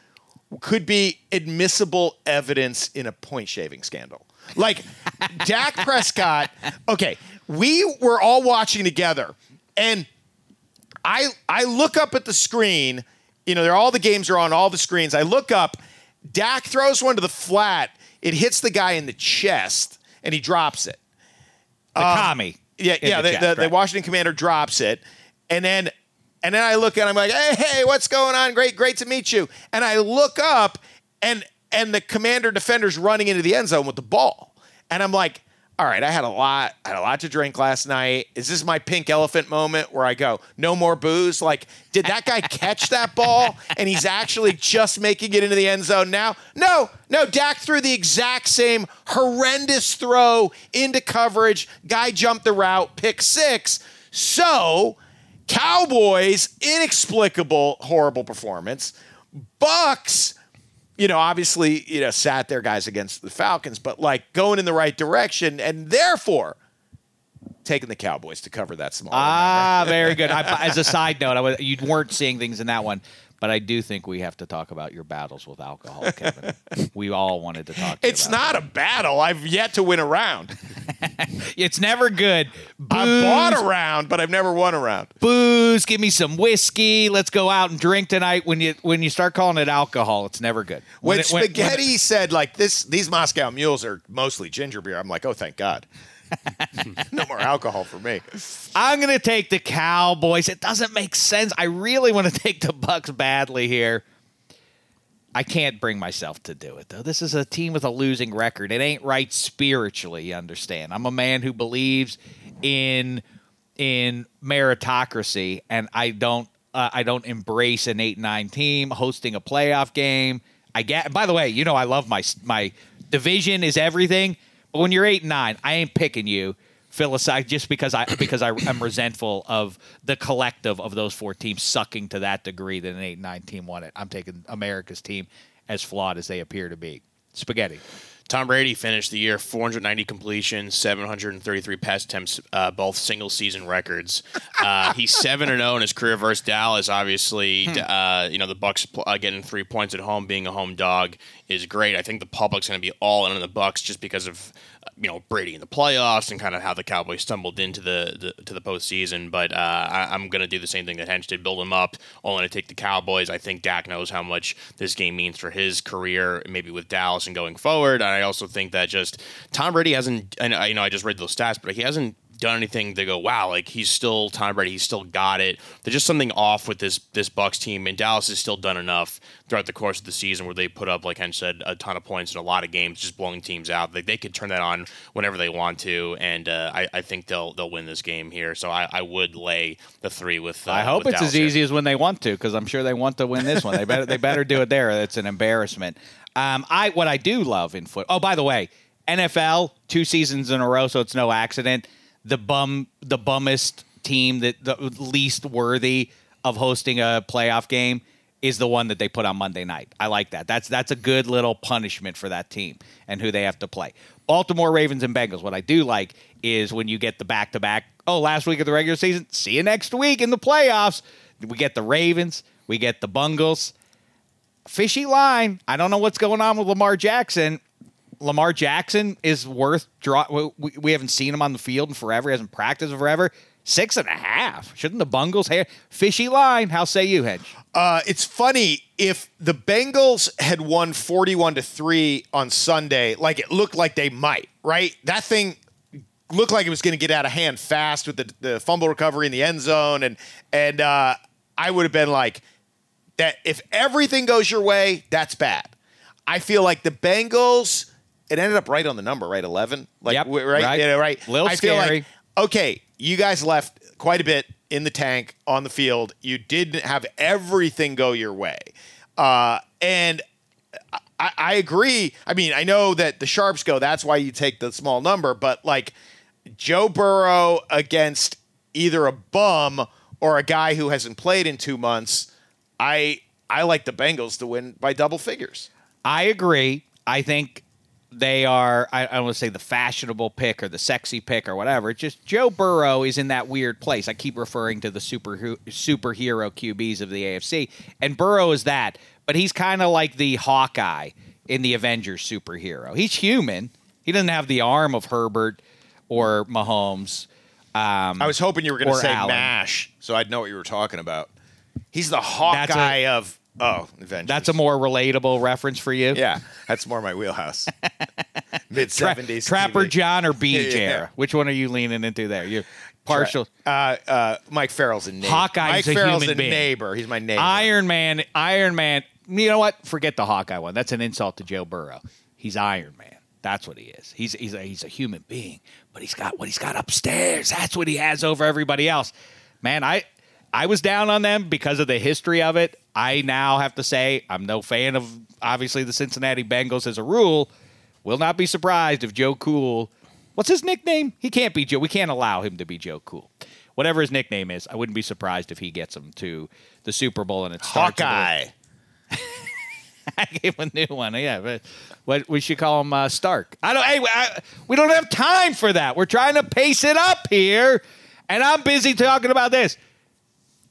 could be admissible evidence in a point shaving scandal. Like Dak Prescott, okay, we were all watching together and I I look up at the screen, you know, all the games are on all the screens. I look up, Dak throws one to the flat, it hits the guy in the chest and he drops it. The um, commie. Yeah, yeah. The, chest, the, the. Washington commander drops it, and then and then I look and I'm like, hey, hey, what's going on? Great, great to meet you. And I look up, and and the commander defender's running into the end zone with the ball, and I'm like. All right, I had a lot. I had a lot to drink last night. Is this my pink elephant moment where I go, no more booze? Like, did that guy catch that ball and he's actually just making it into the end zone now? No, no. Dak threw the exact same horrendous throw into coverage. Guy jumped the route, pick six. So, Cowboys, inexplicable, horrible performance. Bucks, you know, obviously, you know, sat their guys against the Falcons, but like going in the right direction, and therefore taking the Cowboys to cover that small. Ah, very good. I, as a side note, I was, you weren't seeing things in that one, but I do think we have to talk about your battles with alcohol, Kevin. we all wanted to talk. To it's not a battle. I've yet to win a round. It's never good. I Booze, bought a round, but I've never won a round. booze. Give me some whiskey. Let's go out and drink tonight. When you when you start calling it alcohol, it's never good. When, it- when- Spaghetti said like this, these Moscow mules are mostly ginger beer. I'm like, oh, thank God. No more alcohol for me. I'm gonna take the Cowboys. It doesn't make sense. I really want to take the Bucks badly here. I can't bring myself to do it though. This is a team with a losing record. It ain't right spiritually, you understand. I'm a man who believes in in meritocracy and I don't uh, I don't embrace an 8-9 team hosting a playoff game. I get by the way, you know I love my my division is everything, but when you're 8 and 9, I ain't picking you philosophic just because I because I am resentful of the collective of those four teams sucking to that degree that an eight and nine team won it. I'm taking America's team as flawed as they appear to be. Spaghetti. Tom Brady finished the year 490 completions, 733 pass attempts, uh, both single season records. Uh, he's seven and zero in his career versus Dallas. Obviously, uh, you know the Bucks uh, getting three points at home, being a home dog is great. I think the public's going to be all in on the Bucks just because of you know Brady in the playoffs and kind of how the Cowboys stumbled into the, the to the postseason. But uh, I, I'm going to do the same thing that Hench did, build him up. Only to take the Cowboys. I think Dak knows how much this game means for his career, maybe with Dallas and going forward. And I also think that just Tom Brady hasn't. And I, you know, I just read those stats, but he hasn't done anything to go wow like he's still Tom Brady he's still got it there's just something off with this this Bucks team and Dallas has still done enough throughout the course of the season where they put up like I said a ton of points in a lot of games just blowing teams out like they could turn that on whenever they want to and uh, I, I think they'll they'll win this game here so I, I would lay the three with uh, I hope with it's Dallas as here. easy as when they want to, because I'm sure they want to win this one. They better they better do it there. It's an embarrassment. Um, I what I do love in foot. Oh, by the way, NFL two seasons in a row, so it's no accident. The bum, the bummest team that the least worthy of hosting a playoff game is the one that they put on Monday night. I like that. That's that's a good little punishment for that team and who they have to play. Baltimore Ravens and Bengals. What I do like is when you get the back to back. Oh, last week of the regular season. See you next week in the playoffs. We get the Ravens. We get the Bungles. Fishy line. I don't know what's going on with Lamar Jackson. Lamar Jackson is worth draw. We, we haven't seen him on the field in forever. He hasn't practiced forever. Six and a half. Shouldn't the Bungles have fishy line? How say you, Hedge? Uh, it's funny if the Bengals had won 41 to 3 on Sunday, like it looked like they might, right? That thing looked like it was going to get out of hand fast with the, the fumble recovery in the end zone. And, and uh, I would have been like, that if everything goes your way, that's bad. I feel like the Bengals, it ended up right on the number, right? 11? Like, Yep, right? right. Yeah, right. Little I feel scary. like, okay, you guys left quite a bit in the tank on the field. You didn't have everything go your way. Uh, and I, I agree. I mean, I know that the sharps go, that's why you take the small number, but like Joe Burrow against either a bum or a guy who hasn't played in two months, I I like the Bengals to win by double figures. I agree. I think they are I, I don't want to say the fashionable pick or the sexy pick or whatever. It's just Joe Burrow is in that weird place. I keep referring to the super superhero QBs of the AFC, and Burrow is that, but he's kind of like the Hawkeye in the Avengers superhero. He's human. He doesn't have the arm of Herbert or Mahomes. Um, I was hoping you were going to say Allen. M*A*S*H, so I'd know what you were talking about. He's the Hawkeye a- of oh, Avengers. That's a more relatable reference for you. yeah. That's more my wheelhouse. Mid Tra- seventies. Trapper John or Beach Yeah. era? Which one are you leaning into there? You're partial. Uh, uh, Mike Farrell's a neighbor. Hawkeye's Mike a Farrell's human a being. neighbor. He's my neighbor. Iron Man, Iron Man. You know what? Forget the Hawkeye one. That's an insult to Joe Burrow. He's Iron Man. That's what he is. He's he's a, he's a human being, but he's got what he's got upstairs. That's what he has over everybody else. Man, I I was down on them because of the history of it. I now have to say I'm no fan of obviously the Cincinnati Bengals as a rule. Will not be surprised if Joe Cool. What's his nickname? He can't be Joe. We can't allow him to be Joe Cool. Whatever his nickname is, I wouldn't be surprised if he gets him to the Super Bowl and it starts. with Hawkeye. I gave him a new one. Yeah, but what we should call him uh, Stark. I don't. Hey, I, we don't have time for that. We're trying to pace it up here, and I'm busy talking about this.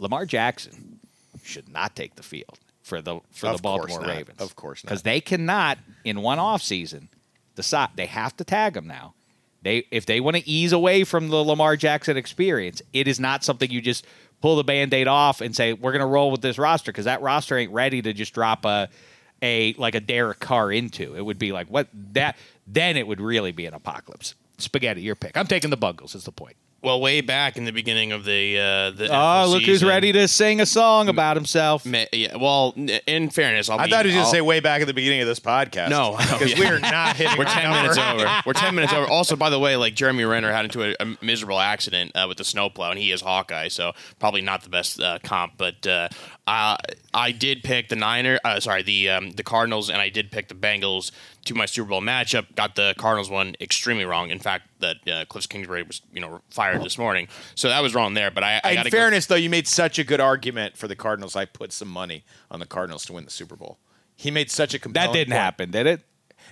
Lamar Jackson should not take the field for the for Of the Baltimore not. Ravens. Of course not. because they cannot in one off season decide they have to tag him now. They if they want to ease away from the Lamar Jackson experience, it is not something you just pull the band-aid off and say we're going to roll with this roster because that roster ain't ready to just drop a a like a Derek Carr into. It would be like what that then it would really be an apocalypse. Spaghetti, your pick. I'm taking the Bungles. Is the point. Well, way back in the beginning of the uh, the Oh, NFL look who's season- ready to sing a song about himself. Ma- yeah, well, n- in fairness, I'll I be, thought he was going I'll- to say way back at the beginning of this podcast. No, because yeah. we are not hitting. We're our ten number. minutes over. We're ten minutes over. Also, by the way, like Jeremy Renner had into a, a miserable accident uh, with the snowplow, and he is Hawkeye, so probably not the best uh, comp. But uh, I did pick the Niner. Uh, sorry, the um, the Cardinals, and I did pick the Bengals to my Super Bowl matchup. Got the Cardinals one extremely wrong. In fact, that uh, Kliff Kingsbury was you know fired this morning, so that was wrong there. But I, I In got to fairness, though, you made such a good argument for the Cardinals. I put some money on the Cardinals to win the Super Bowl. He made such a compelling That didn't point. happen, did it?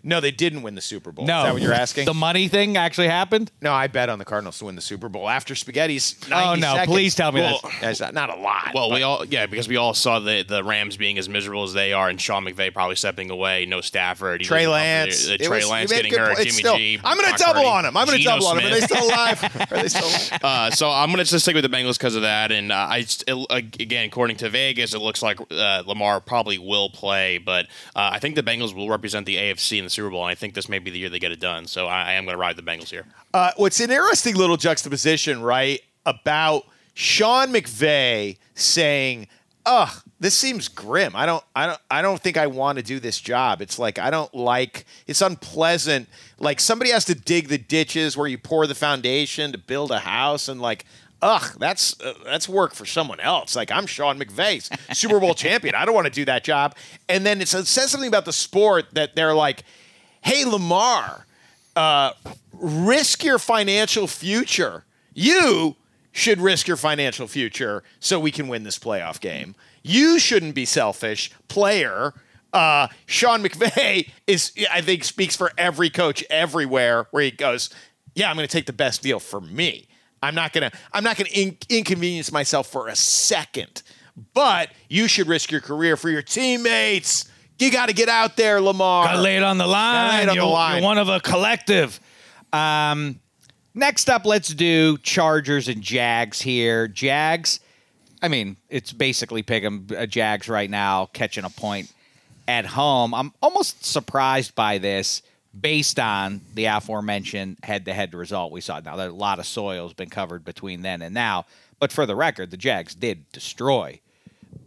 No, they didn't win the Super Bowl. No. Is that what you're asking? The money thing actually happened. no, I bet on the Cardinals to win the Super Bowl after Spaghetti's. 90 Oh, no, seconds. please tell me well, that's- that's not, not a lot. Well, but- we all yeah because we all saw the the Rams being as miserable as they are, and Sean McVay probably stepping away. No Stafford, he Trey doesn't come for Lance. the, It the Trey was- Lance you made getting good hurt. point. Jimmy It's still- G. I'm going to double Purdy, on him. I'm going to Geno double on him. Are they still alive? Are they still alive? Uh, so I'm going to just stick with the Bengals because of that. And uh, I st- it- again, according to Vegas, it looks like uh, Lamar probably will play, but uh, I think the Bengals will represent the AFC in the Super Bowl. And I think this may be the year they get it done. So I, I am going to ride the Bengals here. Uh, what's an interesting little juxtaposition, right, about Sean McVay saying, "Ugh, this seems grim. I don't, I don't, I don't think I want to do this job. It's like I don't like. It's unpleasant. Like somebody has to dig the ditches where you pour the foundation to build a house, and like." Ugh, that's uh, that's work for someone else. Like I'm Sean McVay, Super Bowl champion. I don't want to do that job. And then it says something about the sport that they're like, "Hey, Lamar, uh, risk your financial future. You should risk your financial future so we can win this playoff game. You shouldn't be selfish, player. Uh, Sean McVay is, I think, speaks for every coach everywhere where he goes, "Yeah, I'm going to take the best deal for me. I'm not going to, I'm not going to in- inconvenience myself for a second. But you should risk your career for your teammates. You got to get out there, Lamar. Got to lay it on the line. it on you're, line. you're one of a collective. Um, next up, let's do Chargers and Jags here. Jags, I mean, it's basically pick 'em uh, Jags right now, catching a point at home. I'm almost surprised by this based on the aforementioned head-to-head result we saw. Now, a lot of soil has been covered between then and now, but for the record, the Jags did destroy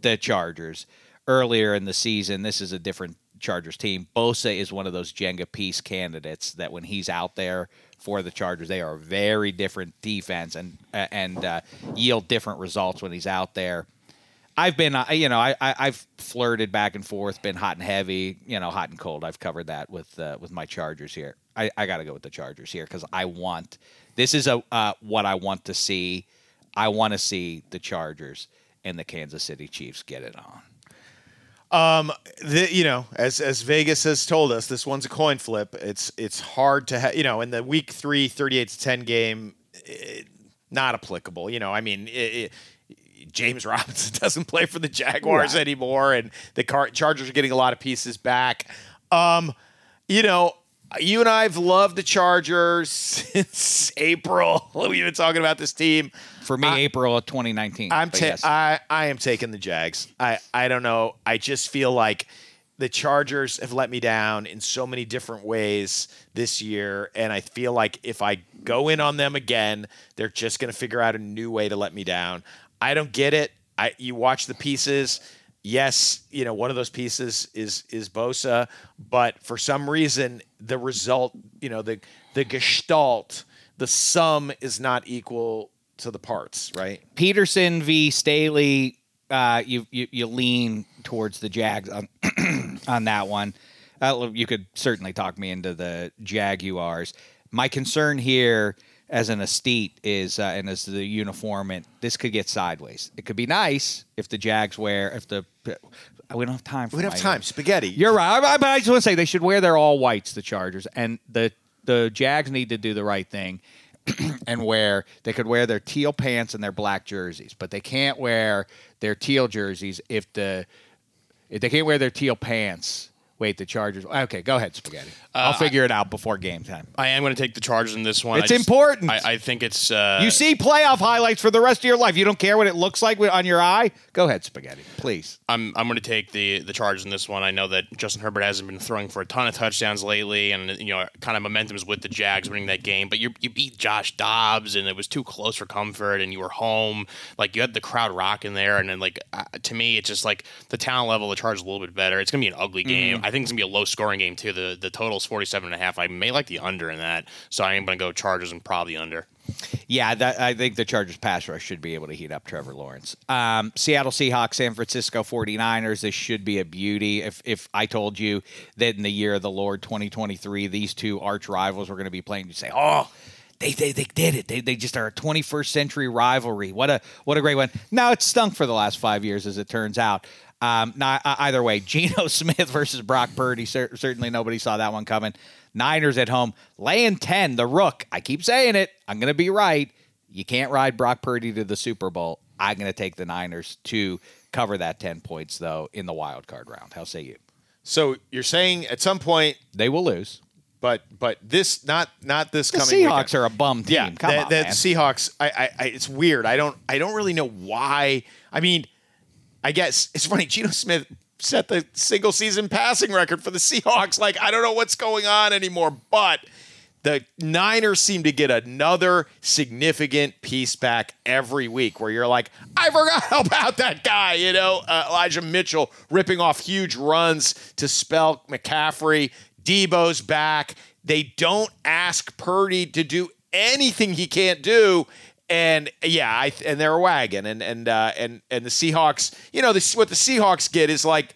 the Chargers earlier in the season. This is a different Chargers team. Bosa is one of those Jenga piece candidates that when he's out there for the Chargers, they are a very different defense and uh, and uh, yield different results when he's out there. I've been, uh, you know, I, I I've flirted back and forth, been hot and heavy, you know, hot and cold. I've covered that with uh, with my Chargers here. I, I got to go with the Chargers here because I want this is a uh, what I want to see. I want to see the Chargers and the Kansas City Chiefs get it on. Um, the, you know, as as Vegas has told us, this one's a coin flip. It's it's hard to have, you know in the week three 38 to 10 game, it, not applicable. You know, I mean, it, it, James Robinson doesn't play for the Jaguars Right. anymore, and the Car- Chargers are getting a lot of pieces back. Um, you know, you and I have loved the Chargers since April. We've been talking about this team. For me, April of 2019. I'm ta- yes. I I am taking the Jags. I I don't know. I just feel like the Chargers have let me down in so many different ways this year, and I feel like if I go in on them again, they're just going to figure out a new way to let me down. I don't get it. I you watch the pieces. Yes, you know one of those pieces is is Bosa, but for some reason the result, you know the the gestalt, the sum is not equal to the parts, right? Pederson v. Staley, uh, you, you you lean towards the Jags on on that one. Uh, you could certainly talk me into the Jaguars. My concern here, as an estate, is uh, and as the uniform, and this could get sideways. It could be nice if the Jags wear if the we don't have time. For We don't my- have time. Spaghetti. You're right, I- but I just want to say they should wear their all whites. The Chargers and the the Jags need to do the right thing and wear they could wear their teal pants and their black jerseys, but they can't wear their teal jerseys if the if they can't wear their teal pants. Wait, the Chargers. Okay, go ahead, spaghetti. I'll figure it out before game time. I am going to take the Chargers in this one. It's I just- important. I, I think it's. Uh, you see playoff highlights for the rest of your life. You don't care what it looks like on your eye. Go ahead, spaghetti, please. I'm I'm going to take the the Chargers in this one. I know that Justin Herbert hasn't been throwing for a ton of touchdowns lately, and you know, kind of momentum is with the Jags winning that game. But you you beat Josh Dobbs, and it was too close for comfort, and you were home. Like you had the crowd rocking there, and then like uh, to me, it's just like the talent level. of The Chargers a little bit better. It's going to be an ugly game. I think it's to be a low scoring game too. The the total's 47 and a half. I may like the under in that, so I am to go Chargers and probably under. Yeah, that, I think the Chargers pass rush should be able to heat up Trevor Lawrence. Um, Seattle Seahawks, San Francisco 49ers. This should be a beauty. If if I told you that in the year of the Lord 2023, these two arch rivals were going to be playing, you'd say, oh. They, they, they did it. They, they just are a 21st century rivalry. What a what a great one. Now it's stunk for the last five years, as it turns out. Um, not, uh, either way, Geno Smith versus Brock Purdy. Cer- certainly nobody saw that one coming. Niners at home, laying 10. The Rook. I keep saying it. I'm going to be right. You can't ride Brock Purdy to the Super Bowl. I'm going to take the Niners to cover that 10 points, though, in the wild card round. How say you? So you're saying at some point, They will lose. but but this not not this The coming. Seahawks weekend. are a bum team. Yeah, Come the, on, the. Seahawks. I, I, I it's weird. I don't I don't really know why. I mean, I guess it's funny. Geno Smith set the single season passing record for the Seahawks. Like I don't know what's going on anymore, but. The Niners seem to get another significant piece back every week where you're like, I forgot about that guy, you know, uh, Elijah Mitchell ripping off huge runs to spell McCaffrey. Deebo's back. They don't ask Purdy to do anything he can't do. And yeah, I, and they're a wagon, and and uh, and and the Seahawks. You know, this what the Seahawks get is like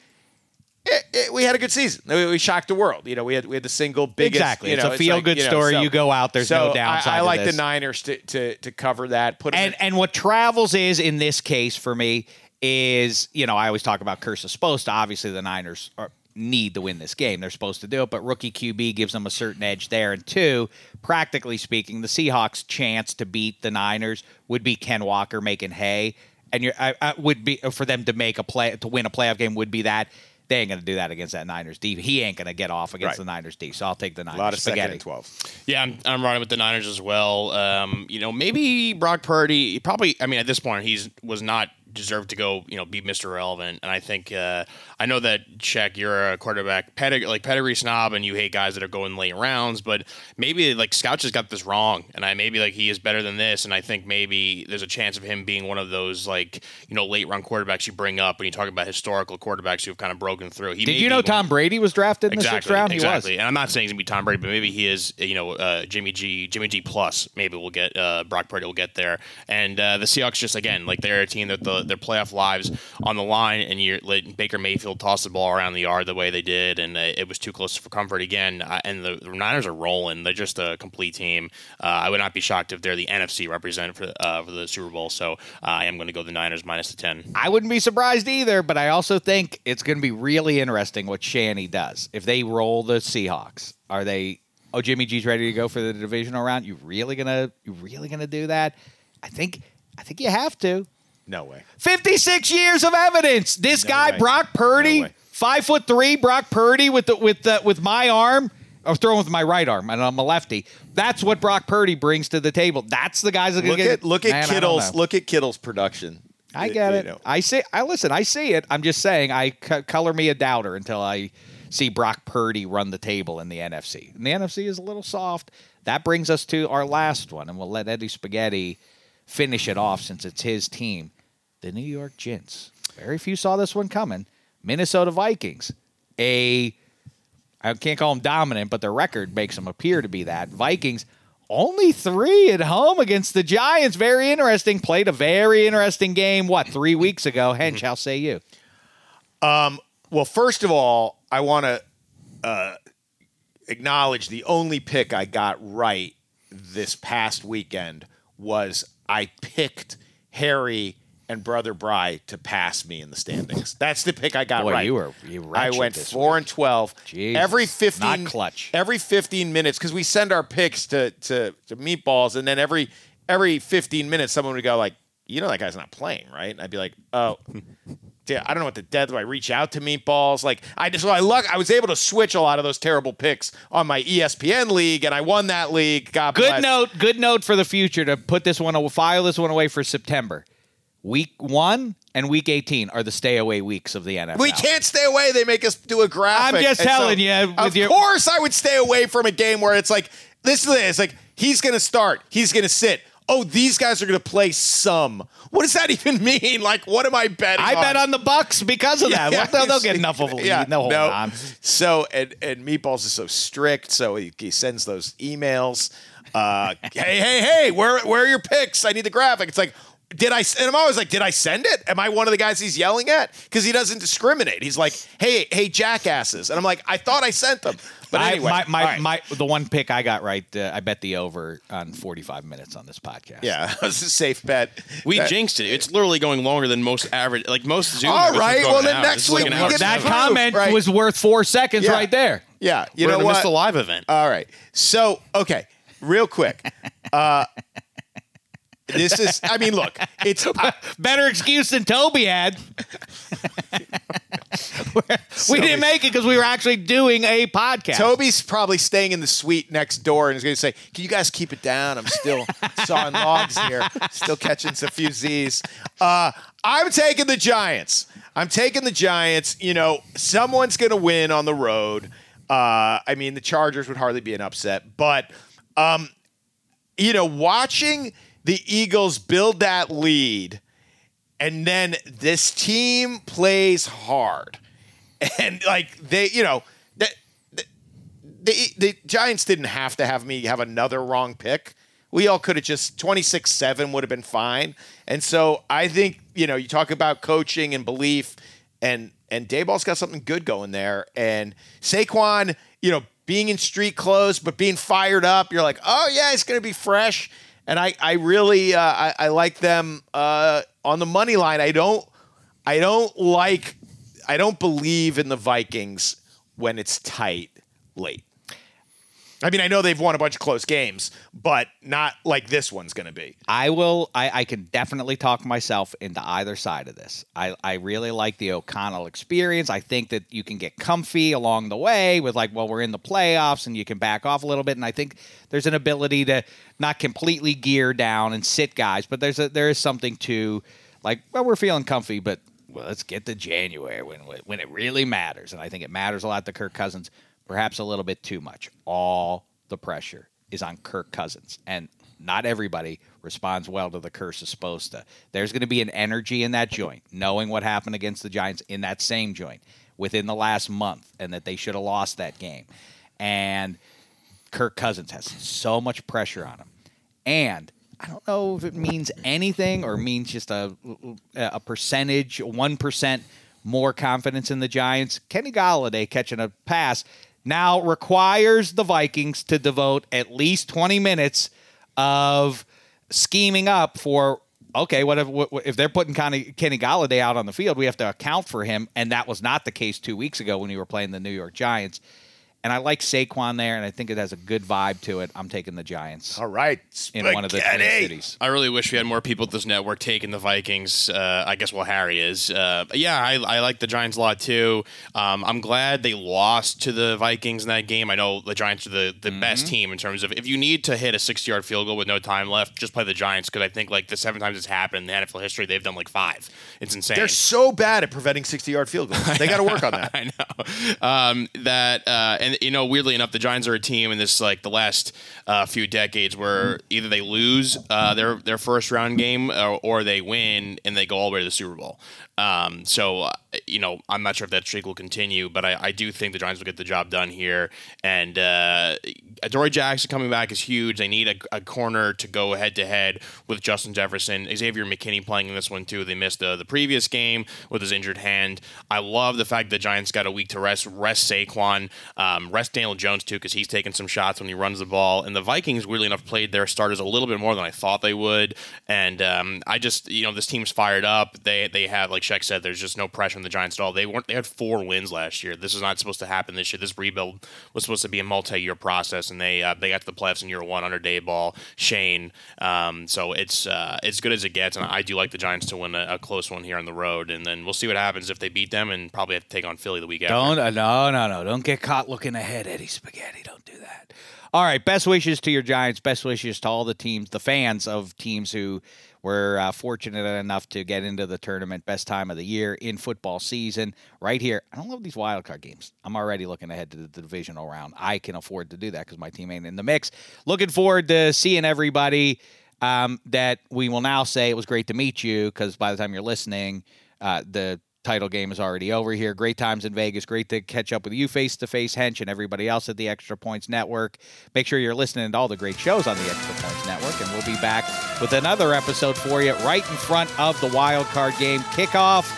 it, it- we had a good season. We, we shocked the world. You know, we had we had the single biggest. Exactly. You It's a feel-good you know, story. so- You go out, there's so no downside I, I like the Niners to, to to cover that. Put and in- and what travels is in this case for me is you know I always talk about curse of supposed to. Obviously, the Niners are, need to win this game. They're supposed to do it, but rookie QB gives them a certain edge there. And two, practically speaking, the Seahawks' chance to beat the Niners would be Ken Walker making hay, and you're I, I would be for them to make a play to win a playoff game would be that. They ain't gonna do that against that Niners D. He ain't gonna get off against Right. the Niners D. So I'll take the Niners. a lot of second spaghetti. and twelve. Yeah, I'm, I'm riding with the Niners as well. Um, you know, maybe Brock Purdy. Probably, I mean, at this point, he's was not deserved to go. You know, be Mr. Relevant. And I think uh, I know that Check, you're a quarterback pedig- like pedigree snob, and you hate guys that are going late rounds. But maybe like Scout just got this wrong, and I maybe like he is better than this. And I think maybe there's a chance of him being one of those like you know late round quarterbacks you bring up when you talk about historical quarterbacks who've kind of broken through. He Did you know Tom Brady was drafted in the exactly, sixth round? Exactly. He was. And I'm not saying he's gonna be Tom Brady, but maybe he is. You know, uh, Jimmy G, Jimmy G plus. Maybe we'll get uh, Brock Purdy will get there. And uh, the Seahawks just again like they're a team that the the, their playoff lives on the line, and you're letting Baker Mayfield toss the ball around the yard the way they did, and it was too close for comfort again. And the, the Niners are rolling; they're just a complete team. Uh, I would not be shocked if they're the NFC representative for, uh, for the Super Bowl. So uh, I am going to go the Niners minus the ten. I wouldn't be surprised either, but I also think it's going to be really interesting what Shanny does. If they roll the Seahawks, are they? Oh, Jimmy G's ready to go for the divisional round. You really gonna? You really gonna do that? I think. I think you have to. No way. 56 years of evidence. This guy, way. Brock Purdy, No way. five foot three, Brock Purdy with the with the with my arm. Oh, I'm throwing with my right arm, and I'm a lefty. That's what Brock Purdy brings to the table. That's the guys that Look get. at look at Kittle's look at Kittle's production. I get you it. know. I see. I listen. I see it. I'm just saying. I c- color me a doubter until I see Brock Purdy run the table in the NFC. And the NFC is a little soft. That brings us to our last one, and we'll let Eddie Spaghetti finish it off since it's his team. The New York Gents. Very few saw this one coming. Minnesota Vikings. A I can't call them dominant, but their record makes them appear to be that. Vikings only three at home against the Giants. Very interesting. Played a very interesting game. What three weeks ago? Hench, how say you? Well, first of all, I want to uh, acknowledge the only pick I got right this past weekend was I picked Harry and Brother Bry to pass me in the standings. That's the pick I got Boy, right. you were- you I went four and twelve. Jesus, every fifteen, not clutch. Every fifteen minutes, because we send our picks to, to to meatballs, and then every every fifteen minutes, someone would go like, "You know that guy's not playing, right?" And I'd be like, "Oh." Yeah, I don't know what the death. Do I reach out to meatballs? Like I just, I luck. I was able to switch a lot of those terrible picks on my ESPN league, and I won that league. God Good bless. note. Good note for the future to put this one, file this one away for September. Week one and week 18 are the stay away weeks of the NFL. We can't stay away. They make us do a graphic. I'm just And telling you, with Of your- course, I would stay away from a game where it's like this. Is it. It's like he's going to start. He's going to sit. Oh, these guys are going to play some. What does that even mean? Like, what am I betting? On? I bet on the Bucks because of that. Yeah, Well, they'll, they'll get enough of a lead. yeah, They'll hold no. on. So and and Meatballs is so strict, so he, he sends those emails. Uh, hey, hey, hey, where where are your picks? I need the graphic. It's like, did I? And I'm always like, did I send it? Am I one of the guys he's yelling at? Because he doesn't discriminate. He's like, hey, hey, jackasses, and I'm like, I thought I sent them, but I- anyway, my, my, all right. my, the one pick I got right, uh, I bet the over on 45 minutes on this podcast. yeah, that was a safe bet. We That- jinxed it. It's literally going longer than most average, like most Zoom. All this was right, going well, an then next This is like week an we hour get That Proof, comment right. was worth four seconds Yeah. right there. Yeah, you We're know gonna what? miss the live event. All right. So, okay, real quick. Uh, this is, I mean, look, it's, I, Better excuse than Toby had. we didn't make it because we were actually doing a podcast. Toby's probably staying in the suite next door and is going to say, Can you guys keep it down? I'm still sawing logs here, still catching a few Z's. Uh, I'm taking the Giants. I'm taking the Giants. You know, someone's going to win on the road. Uh, I mean, the Chargers would hardly be an upset, but um, you know, watching the Eagles build that lead, and then this team plays hard, and like they, you know, that the, the the Giants didn't have to have me have another wrong pick. We all could have just 26 7 would have been fine. And so I think, you know, you talk about coaching and belief, and and Daboll's got something good going there. And Saquon, you know, being in street clothes, but being fired up, you're like, oh, yeah, it's going to be fresh. And I, I really, uh, I, I like them uh, on the money line. I don't, I don't like, I don't believe in the Vikings when it's tight late. I mean, I know they've won a bunch of close games, but not like this one's going to be. I will. I, I can definitely talk myself into either side of this. I, I really like the O'Connell experience. I think that you can get comfy along the way with like, well, we're in the playoffs and you can back off a little bit. And I think there's an ability to not completely gear down and sit guys, but there's a there is something to like, well, we're feeling comfy, but well, let's get to January when when it really matters. And I think it matters a lot to Kirk Cousins, perhaps a little bit too much. All the pressure is on Kirk Cousins, and not everybody responds well to the curse of supposed to. There's going to be an energy in that joint, knowing what happened against the Giants in that same joint within the last month, and that they should have lost that game. And Kirk Cousins has so much pressure on him. And I don't know if it means anything or means just a a percentage, one percent more confidence in the Giants. Kenny Golladay catching a pass now requires the Vikings to devote at least 20 minutes of scheming up for okay, what if, what, if they're putting Kenny, Kenny Golladay out on the field, we have to account for him, and that was not the case two weeks ago when you were playing the New York Giants. And I like Saquon there, and I think it has a good vibe to it. I'm taking the Giants. All right, in one of the Twin cities. I really wish we had more people at this network taking the Vikings. Uh, I guess well, Harry is. Uh, yeah, I, I, like the Giants a lot too. Um, I'm glad they lost to the Vikings in that game. I know the Giants are the, the mm-hmm. best team in terms of if you need to hit a 60 yard field goal with no time left, just play the Giants because I think like the seven times it's happened in the NFL history, they've done like five. It's insane. They're so bad at preventing 60 yard field goals. They got to work on that. I know um, that, uh, and you know, weirdly enough the Giants are a team in this like the last uh, few decades where either they lose uh, their their first round game or, uh, or, they win and they go all the way to the Super Bowl. Um, so, uh, you know, I'm not sure if that streak will continue, but I, I do think the Giants will get the job done here. And uh, Adoree Jackson coming back is huge. They need a, a corner to go head to head with Justin Jefferson. Xavier McKinney playing in this one, too. They missed the, the previous game with his injured hand. I love the fact the Giants got a week to rest, rest Saquon, um, rest Daniel Jones, too, because he's taking some shots when he runs the ball. And the Vikings, weirdly enough, played their starters a little bit more than I thought they would. And um, I just, you know, this team's fired up. They, they have, like, Sheck said, there's just no pressure on the Giants at all. They weren't. They had four wins last year. This is not supposed to happen this year. This rebuild was supposed to be a multi-year process, and they uh, they got to the playoffs in year one under Daboll, Schoen. Um, so it's uh, as good as it gets, and I do like the Giants to win a, a, close one here on the road, and then we'll see what happens if they beat them, and probably have to take on Philly the week after. Don't uh, no no no don't get caught looking ahead, Eddie Spaghetti. Don't do that. All right, best wishes to your Giants. Best wishes to all the teams, the fans of teams who we're uh, fortunate enough to get into the tournament, best time of the year in football season, right here. I don't love these wild card games. I'm already looking ahead to the divisional round. I can afford to do that because my team ain't in the mix. Looking forward to seeing everybody. Um, that we will now say it was great to meet you because by the time you're listening, uh, the title game is already over here. Great times in Vegas. Great to catch up with you face to face, Hench, and everybody else at the Extra Points Network. Make sure you're listening to all the great shows on the Extra Points Network, and we'll be back with another episode for you right in front of the wild card game kickoff.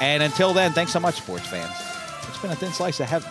And until then, thanks so much, sports fans. It's been a thin slice of heaven.